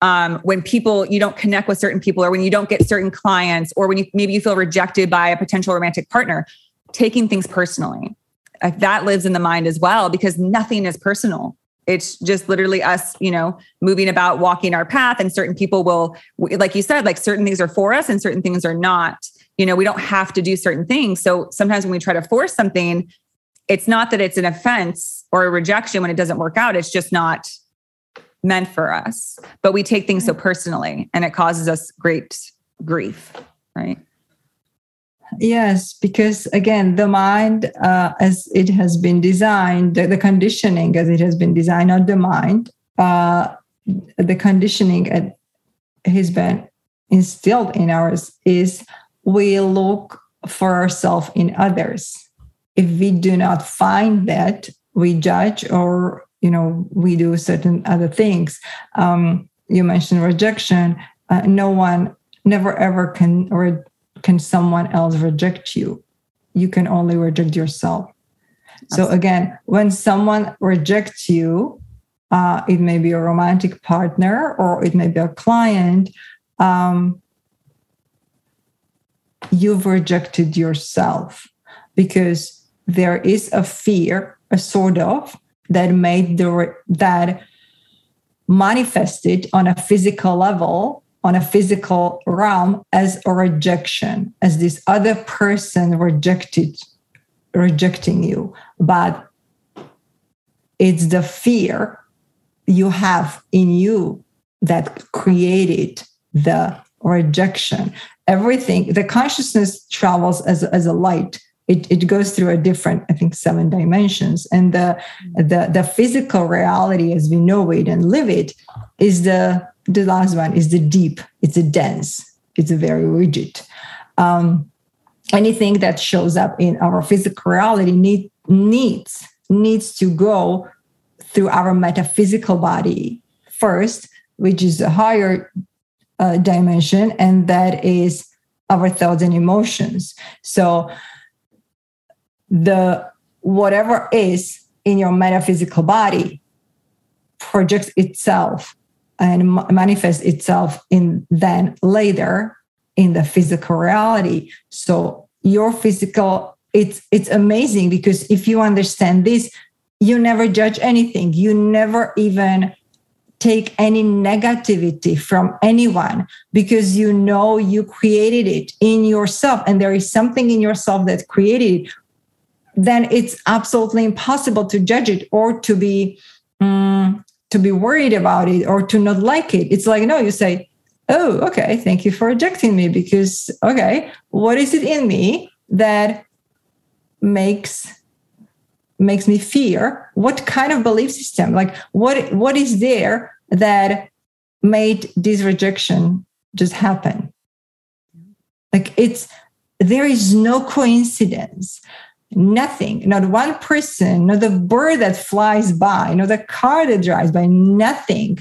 um, when people you don't connect with certain people or when you don't get certain clients or when you maybe you feel rejected by a potential romantic partner taking things personally. That lives in the mind as well because nothing is personal. It's just literally us you know moving about walking our path and certain people will like you said like certain things are for us and certain things are not. You know we don't have to do certain things. So sometimes when we try to force something it's not that it's an offense or a rejection when it doesn't work out it's just not meant for us. But we take things so personally and it causes us great grief right? Yes because again the mind uh, as it has been designed the, the, conditioning as it has been designed not the mind uh, the conditioning has been instilled in ours is we look for ourselves in others. If we do not find that we judge or you know we do certain other things. Um, you mentioned rejection. Uh, no one never ever can or can someone else reject you. You can only reject yourself. So again when someone rejects you uh, it may be a romantic partner or it may be a client um, you've rejected yourself because there is a fear, sort of, that made the that manifested on a physical level, on a physical realm as a rejection, as this other person rejected, rejecting you. But it's the fear you have in you that created the rejection. Everything, the consciousness travels as, as a light it, it goes through a different i think seven dimensions. And the the the physical reality as we know it and live it is the the last one is the deep. It's a dense. It's a very rigid. Um, anything that shows up in our physical reality need, needs needs to go through our metaphysical body first which is a higher uh, dimension and that is our thoughts and emotions. So the whatever is in your metaphysical body projects itself and manifests itself in then later in the physical reality. So your physical it's it's amazing because if you understand this you never judge anything. You never even take any negativity from anyone because you know you created it in yourself and there is something in yourself that created it then it's absolutely impossible to judge it or to be um, to be worried about it or to not like it. It's like no, you say, "Oh, okay, thank you for rejecting me because okay, what is it in me that makes makes me fear? What kind of belief system? Like what what is there that made this rejection just happen?" Like it's there is no coincidence nothing. Not one person not the bird that flies by not the car that drives by nothing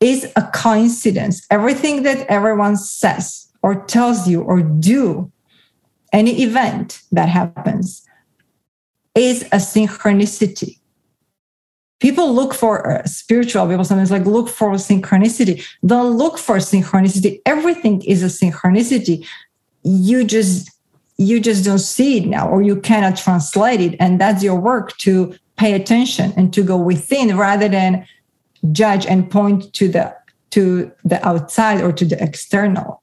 is a coincidence. Everything that everyone says or tells you or do any event that happens is a synchronicity. People look for uh, spiritual people sometimes like look for synchronicity. Don't look for synchronicity. Everything is a synchronicity. You just you just don't see it now or you cannot translate it and that's your work to pay attention and to go within rather than judge and point to the to the outside or to the external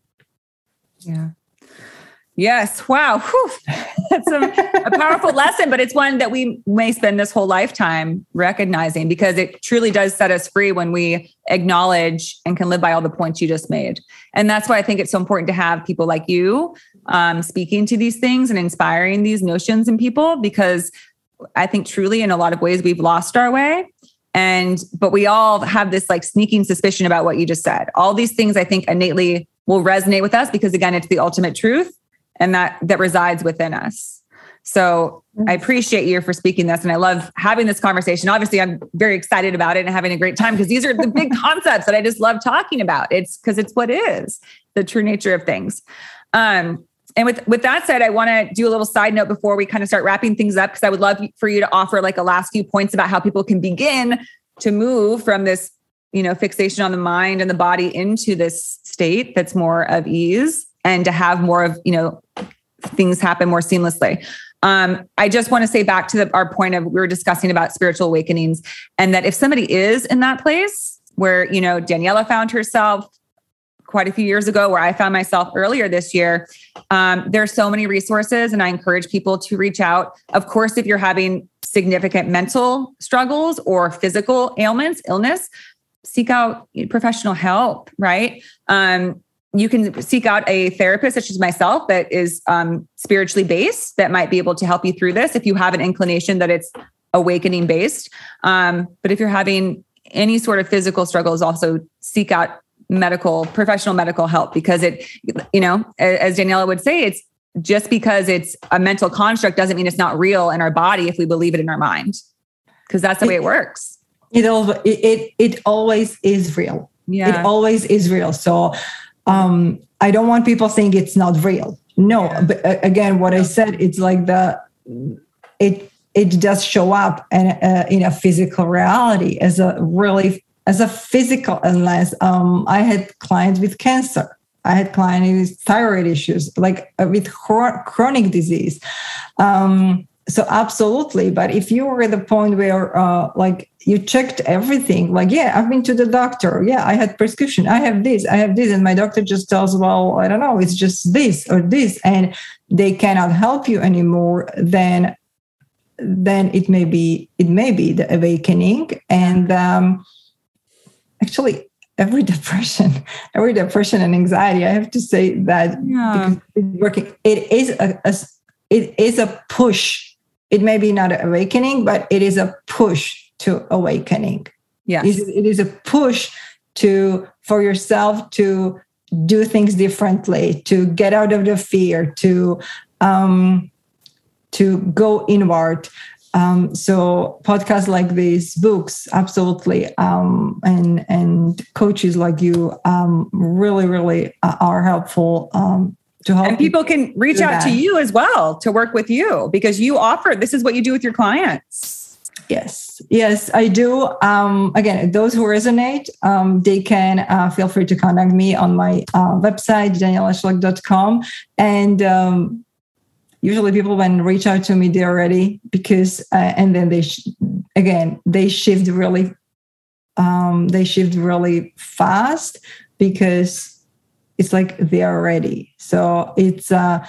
yeah Yes. Wow. Whew. That's a, a, powerful lesson, but it's one that we may spend this whole lifetime recognizing because it truly does set us free when we acknowledge and can live by all the points you just made. And that's why I think it's so important to have people like you um, speaking to these things and inspiring these notions in people because I think truly in a lot of ways we've lost our way. And, but we all have this like sneaking suspicion about what you just said. All these things I think innately will resonate with us because again, it's the ultimate truth and that that resides within us. So I appreciate you for speaking this and I love having this conversation. Obviously, I'm very excited about it and having a great time because these are the big concepts that I just love talking about. It's because it's what is the true nature of things. Um, and with with that said, I want to do a little side note before we kind of start wrapping things up because I would love for you to offer like a last few points about how people can begin to move from this you know, fixation on the mind and the body into this state that's more of ease and to have more of, you know, things happen more seamlessly. Um, I just want to say back to the, our point of we were discussing about spiritual awakenings, and that if somebody is in that place where you know Daniela found herself quite a few years ago, where I found myself earlier this year, um, there's so many resources, and I encourage people to reach out. Of course, if you're having significant mental struggles or physical ailments, illness, seek out professional help. Right. Um, you can seek out a therapist such as myself that is um, spiritually based that might be able to help you through this if you have an inclination that it's awakening based um, but if you're having any sort of physical struggles also seek out medical professional medical help because it you know as daniela would say it's just because it's a mental construct doesn't mean it's not real in our body if we believe it in our mind. Because that's the way it works. It, it, it, it always is real. Yeah. it always is real. So um, I don't want people saying it's not real. No, yeah. but uh, again, what I said, it's like the it it does show up and uh, in a physical reality as a really as a physical illness. Um, I had clients with cancer. I had clients with thyroid issues, like uh, with chronic disease. Um, so absolutely but if you were at the point where uh, like you checked everything like yeah i've been to the doctor yeah i had prescription i have this i have this and my doctor just tells well i don't know it's just this or this and they cannot help you anymore then then it may be it may be the awakening and um actually every depression every depression and anxiety i have to say that yeah. because it's working it is a, a it is a push it may be not an awakening, but it is a push to awakening. Yes. It is a push to for yourself to do things differently, to get out of the fear, to um, to go inward. Um, so podcasts like these, books, absolutely, um, and and coaches like you um, really, really are helpful um, to help. And people can reach out that. to you as well to work with you because you offer this is what you do with your clients. Yes, yes, I do. Um, again, those who resonate, um, they can uh, feel free to contact me on my uh, website, danielasulek.com. And um, usually people when reach out to me, they're ready because, uh, and then they, sh- again, they shift really, um, they shift really fast because it's like they are ready. So it's, uh,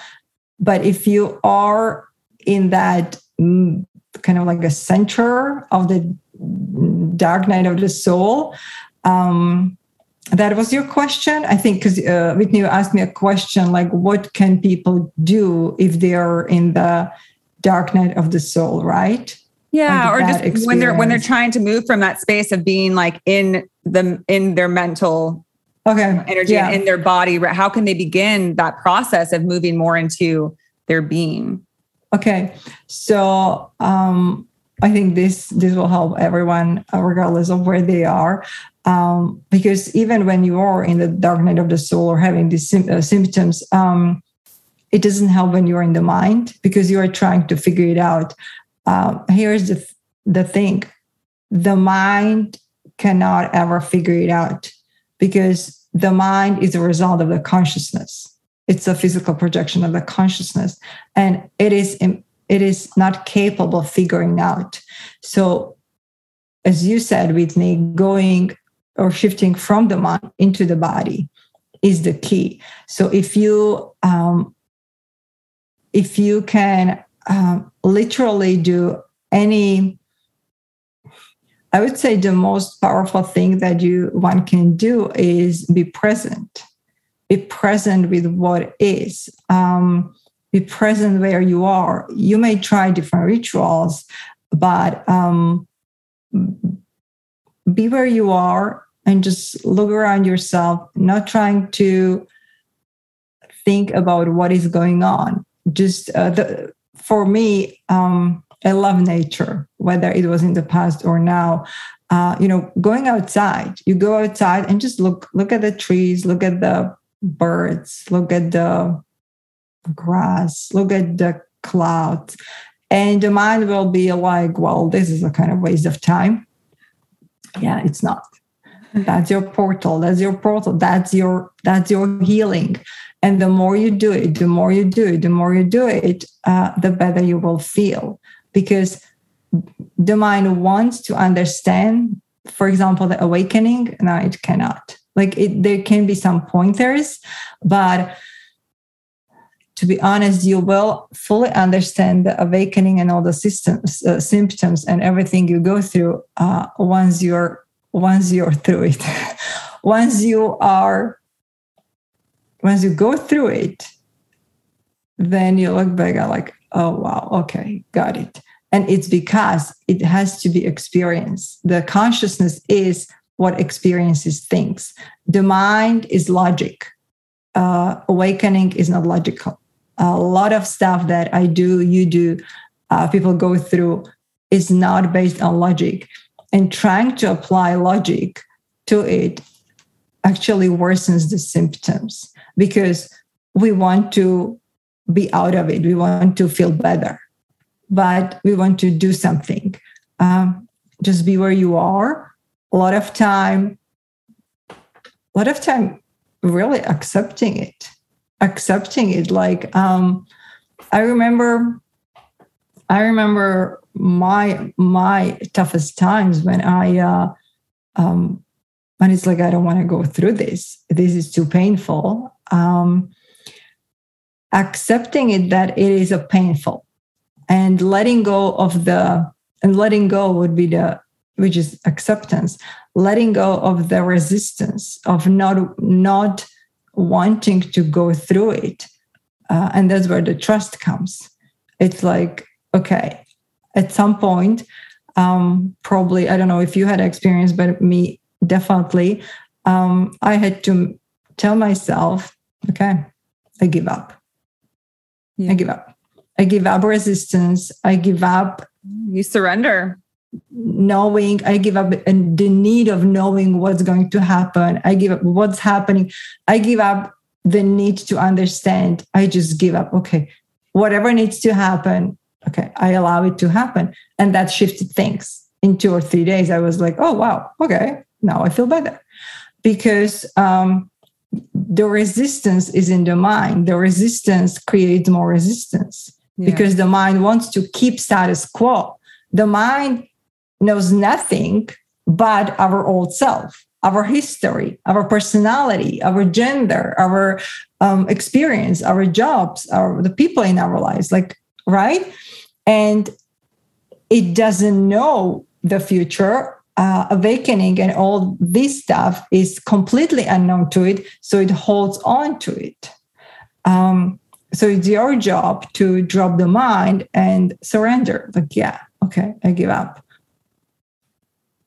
but if you are in that mm, kind of like a center of the dark night of the soul, um, that was your question? I think because uh, whitney asked me a question like what can people do if they are in the dark night of the soul right? Yeah or just experience. when they're when they're trying to move from that space of being like in the in their mental okay energy yeah. in their body how can they begin that process of moving more into their being? Okay so um i think this this will help everyone uh, regardless of where they are um because even when you are in the dark night of the soul or having these uh, symptoms um it doesn't help when you're in the mind because you are trying to figure it out. Um, here's the the thing. The mind cannot ever figure it out because the mind is a result of the consciousness. It's a physical projection of the consciousness and it is it is not capable of figuring out. So as you said whitney going or shifting from the mind into the body is the key so if you um, if you can um, literally do any I would say the most powerful thing that you one can do is be present. Be present with what is. Um, be present where you are. You may try different rituals, but um, be where you are and just look around yourself, not trying to think about what is going on. Just uh, the, for me, um, I love nature, whether it was in the past or now. Uh, you know, going outside, you go outside and just look look at the trees, look at the birds, look at the grass, look at the clouds, and the mind will be like, well, this is a kind of waste of time. Yeah, it's not. That's your portal. That's your portal. That's your that's your healing. And the more you do it the more you do it the more you do it uh, the better you will feel. Because the mind wants to understand for example the awakening. No it cannot. Like it, there can be some pointers but to be honest you will fully understand the awakening and all the systems uh, symptoms and everything you go through uh, once you're once you're through it. Once you are once you go through it then you look back at like oh wow okay got it. And it's because it has to be experienced the consciousness is what experiences things. The mind is logic. Uh, awakening is not logical. A lot of stuff that i do you do uh, people go through is not based on logic and trying to apply logic to it actually worsens the symptoms because we want to be out of it. We want to feel better but we want to do something. Um, just be where you are. A lot of time a lot of time really accepting it accepting it. Like um, i remember i remember my my toughest times when I uh, um, when it's like I don't want to go through this. This is too painful. Um, accepting it that it is a painful, and letting go of the and letting go would be the which is acceptance. Letting go of the resistance of not not wanting to go through it, uh, and that's where the trust comes. It's like okay at some point um, probably i don't know if you had experience but me definitely. Um, i had to tell myself okay i give up. Yeah. i give up. I give up resistance. I give up you surrender. knowing i give up and the need of knowing what's going to happen. I give up what's happening. I give up the need to understand. I just give up. Okay whatever needs to happen okay i allow it to happen. And that shifted things. In two or three days i was like oh wow okay now i feel better. Because um, the resistance is in the mind. The resistance creates more resistance. Yeah. because the mind wants to keep status quo. The mind knows nothing but our old self our history, our personality, our gender, our um, experience, our jobs, our the people in our lives. Like right? And it doesn't know the future. Uh, awakening and all this stuff is completely unknown to it, so it holds on to it. Um, so it's your job to drop the mind and surrender. Like, yeah, okay, I give up.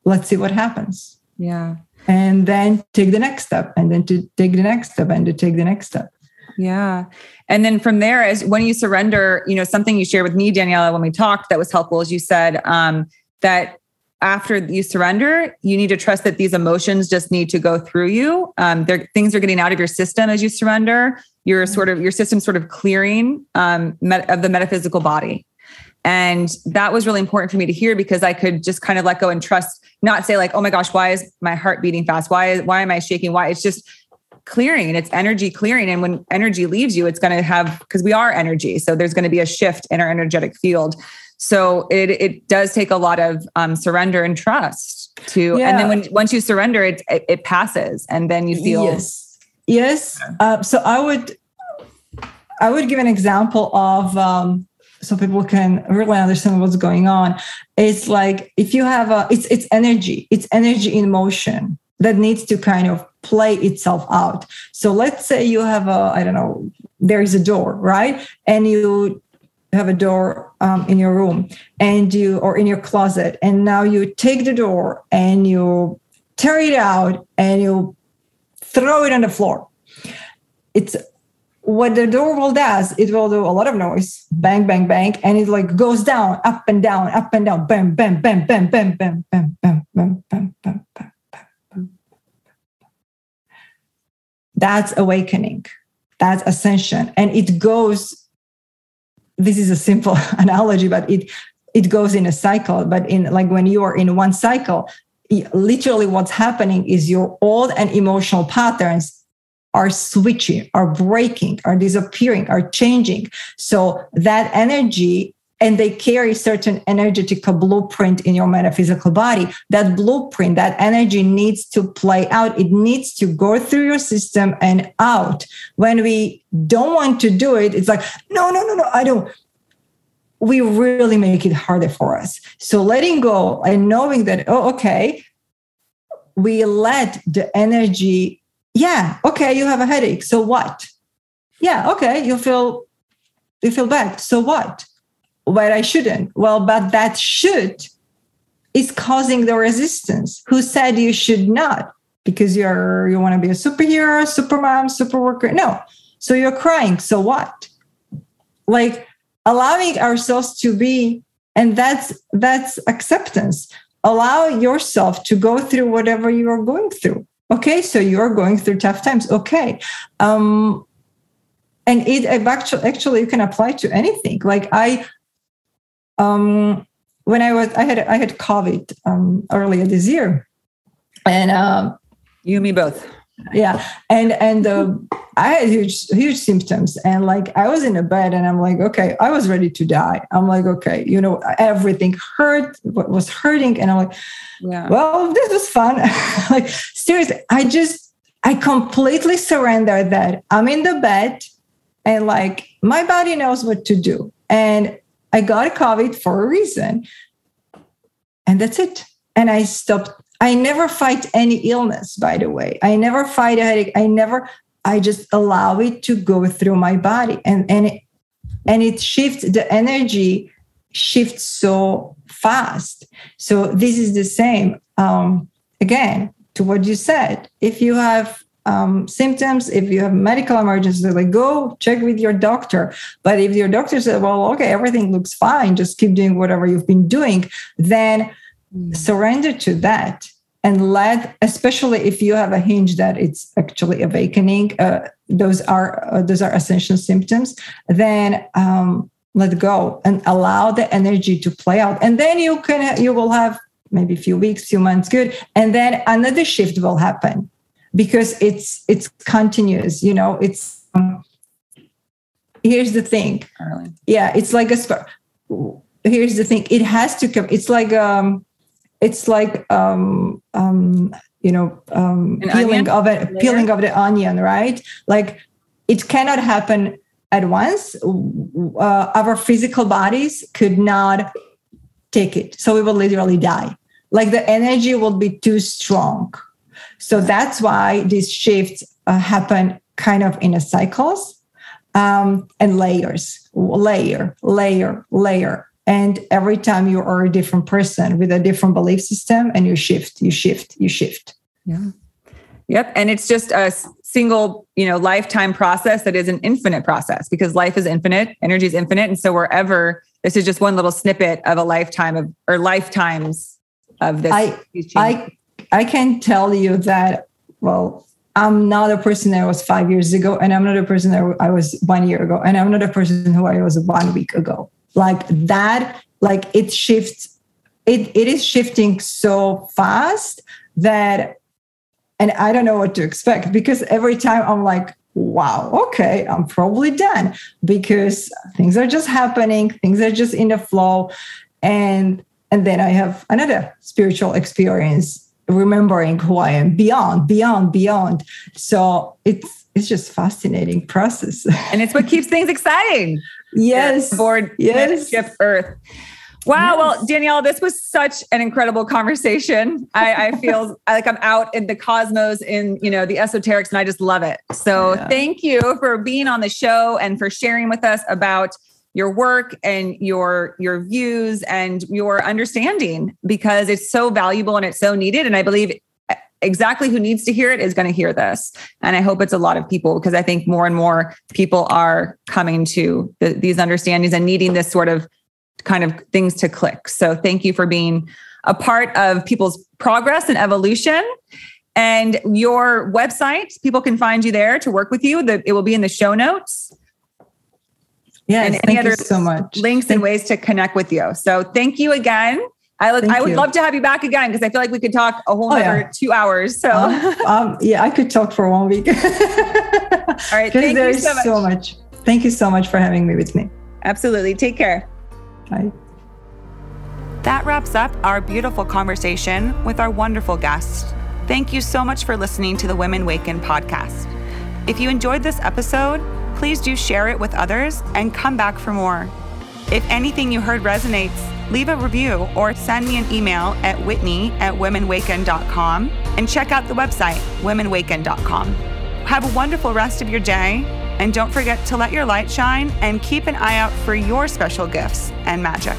Let's see what happens. Yeah. And then take the next step, and then to take the next step, and to take the next step. Yeah. And then from there, as when you surrender, you know, something you shared with me, Daniela, when we talked that was helpful is you said um, that after you surrender, you need to trust that these emotions just need to go through you. Um, things are getting out of your system as you surrender. You're sort of your system sort of clearing um, met, of the metaphysical body, and that was really important for me to hear because I could just kind of let go and trust, not say like, "Oh my gosh, why is my heart beating fast? Why is why am I shaking? Why?" It's just clearing it's energy clearing. And when energy leaves you, it's going to have, because we are energy. So there's going to be a shift in our energetic field. So it, it does take a lot of um, surrender and trust to, yeah. and then when, once you surrender, it, it, it passes and then you feel. Yes. Yes. Uh, so I would, I would give an example of, um, so people can really understand what's going on. It's like if you have a, it's it's energy, it's energy in motion that needs to kind of play itself out. So let's say you have a, I don't know, there is a door, right? And you have a door um, in your room and you, or in your closet, and now you take the door and you tear it out and you throw it on the floor. It's what the door will does, it will do a lot of noise, bang, bang, bang, and it like goes down, up and down, up and down, bam, bam, bam, bam, bam, bam, bam, bam, bam, bam, bam, bam. That's awakening. That's ascension. And it goes, this is a simple analogy, but it it goes in a cycle. But in like when you are in one cycle, literally what's happening is your old and emotional patterns are switching, are breaking, are disappearing, are changing. So that energy and they carry certain energetic blueprint in your metaphysical body. That blueprint that energy needs to play out. It needs to go through your system and out. When we don't want to do it it's like no no no no i don't. We really make it harder for us. So letting go and knowing that oh okay we let the energy yeah okay you have a headache so what? Yeah okay you feel you feel bad so what where I shouldn't. Well, but that should is causing the resistance. Who said you should not? Because you're you want to be a superhero, supermom, super worker. No. So you're crying. So what? Like allowing ourselves to be, and that's that's acceptance. Allow yourself to go through whatever you are going through. Okay, so you're going through tough times. Okay. Um, and it actually actually you can apply to anything like i um, when I was, I had, I had COVID um, earlier this year, and um, you and me both. Yeah, and and uh, I had huge, huge symptoms, and like I was in a bed, and I'm like, okay, I was ready to die. I'm like, okay, you know, everything hurt, what was hurting, and I'm like, yeah, well, this was fun. like seriously, I just, I completely surrendered that I'm in the bed, and like my body knows what to do, and I got COVID for a reason. And that's it. And I stopped. I never fight any illness, by the way. I never fight a headache. I never, I just allow it to go through my body. And and it and it shifts the energy shifts so fast. So this is the same. Um, again, to what you said. If you have um, symptoms, if you have medical emergency, like go check with your doctor. But if your doctor said, well, okay, everything looks fine, just keep doing whatever you've been doing, then mm. surrender to that and let, especially if you have a hinge that it's actually awakening, uh, those are uh, those are essential symptoms. Then um, let go and allow the energy to play out, and then you can you will have maybe a few weeks, few months, good, and then another shift will happen because it's it's continuous you know it's um, here's the thing. Yeah it's like a here's the thing. It has to come it's like um it's like um um you know um An peeling onion? of it peeling of the onion right? Like it cannot happen at once. Uh, our physical bodies could not take it. So we will literally die. Like the energy will be too strong so that's why these shifts uh, happen kind of in a cycles um, and layers, layer, layer, layer. And every time you are a different person with a different belief system and you shift, you shift, you shift. Yeah. Yep. And it's just a single, you know, lifetime process that is an infinite process because life is infinite, energy is infinite. And so wherever this is just one little snippet of a lifetime of or lifetimes of this. I, I I can tell you that, well, I'm not a person that I was five years ago, and I'm not a person that I was one year ago, and I'm not a person who I was one week ago. Like that, like it shifts, it, it is shifting so fast that, and I don't know what to expect because every time I'm like, wow, okay, I'm probably done because things are just happening, things are just in the flow. And and then I have another spiritual experience remembering who I am beyond, beyond, beyond. So it's it's just fascinating process. And it's what keeps things exciting. Yes. Board yes. Ship Earth. Wow. Yes. Well, Danielle, this was such an incredible conversation. I, I feel like I'm out in the cosmos in, you know, the esoterics and I just love it. So yeah. thank you for being on the show and for sharing with us about your work and your your views and your understanding because it's so valuable and it's so needed. And i believe exactly who needs to hear it is going to hear this. And i hope it's a lot of people because i think more and more people are coming to the, these understandings and needing this sort of kind of things to click. So thank you for being a part of people's progress and evolution. And your website people can find you there to work with you. It will be in the show notes Yes, and any other so much. links and ways to connect with you. So thank you again. I, look, I would you. love to have you back again because I feel like we could talk a whole oh, yeah. two hours. So, um, um, yeah, I could talk for one week. All right. Thank you so much. so much. Thank you so much for having me with me. Absolutely. Take care. Bye. That wraps up our beautiful conversation with our wonderful guest. Thank you so much for listening to the Women Waken podcast. If you enjoyed this episode, please do share it with others and come back for more. If anything you heard resonates, leave a review or send me an email at whitney at womenwaken.com and check out the website, womenwaken.com. Have a wonderful rest of your day, and don't forget to let your light shine and keep an eye out for your special gifts and magic.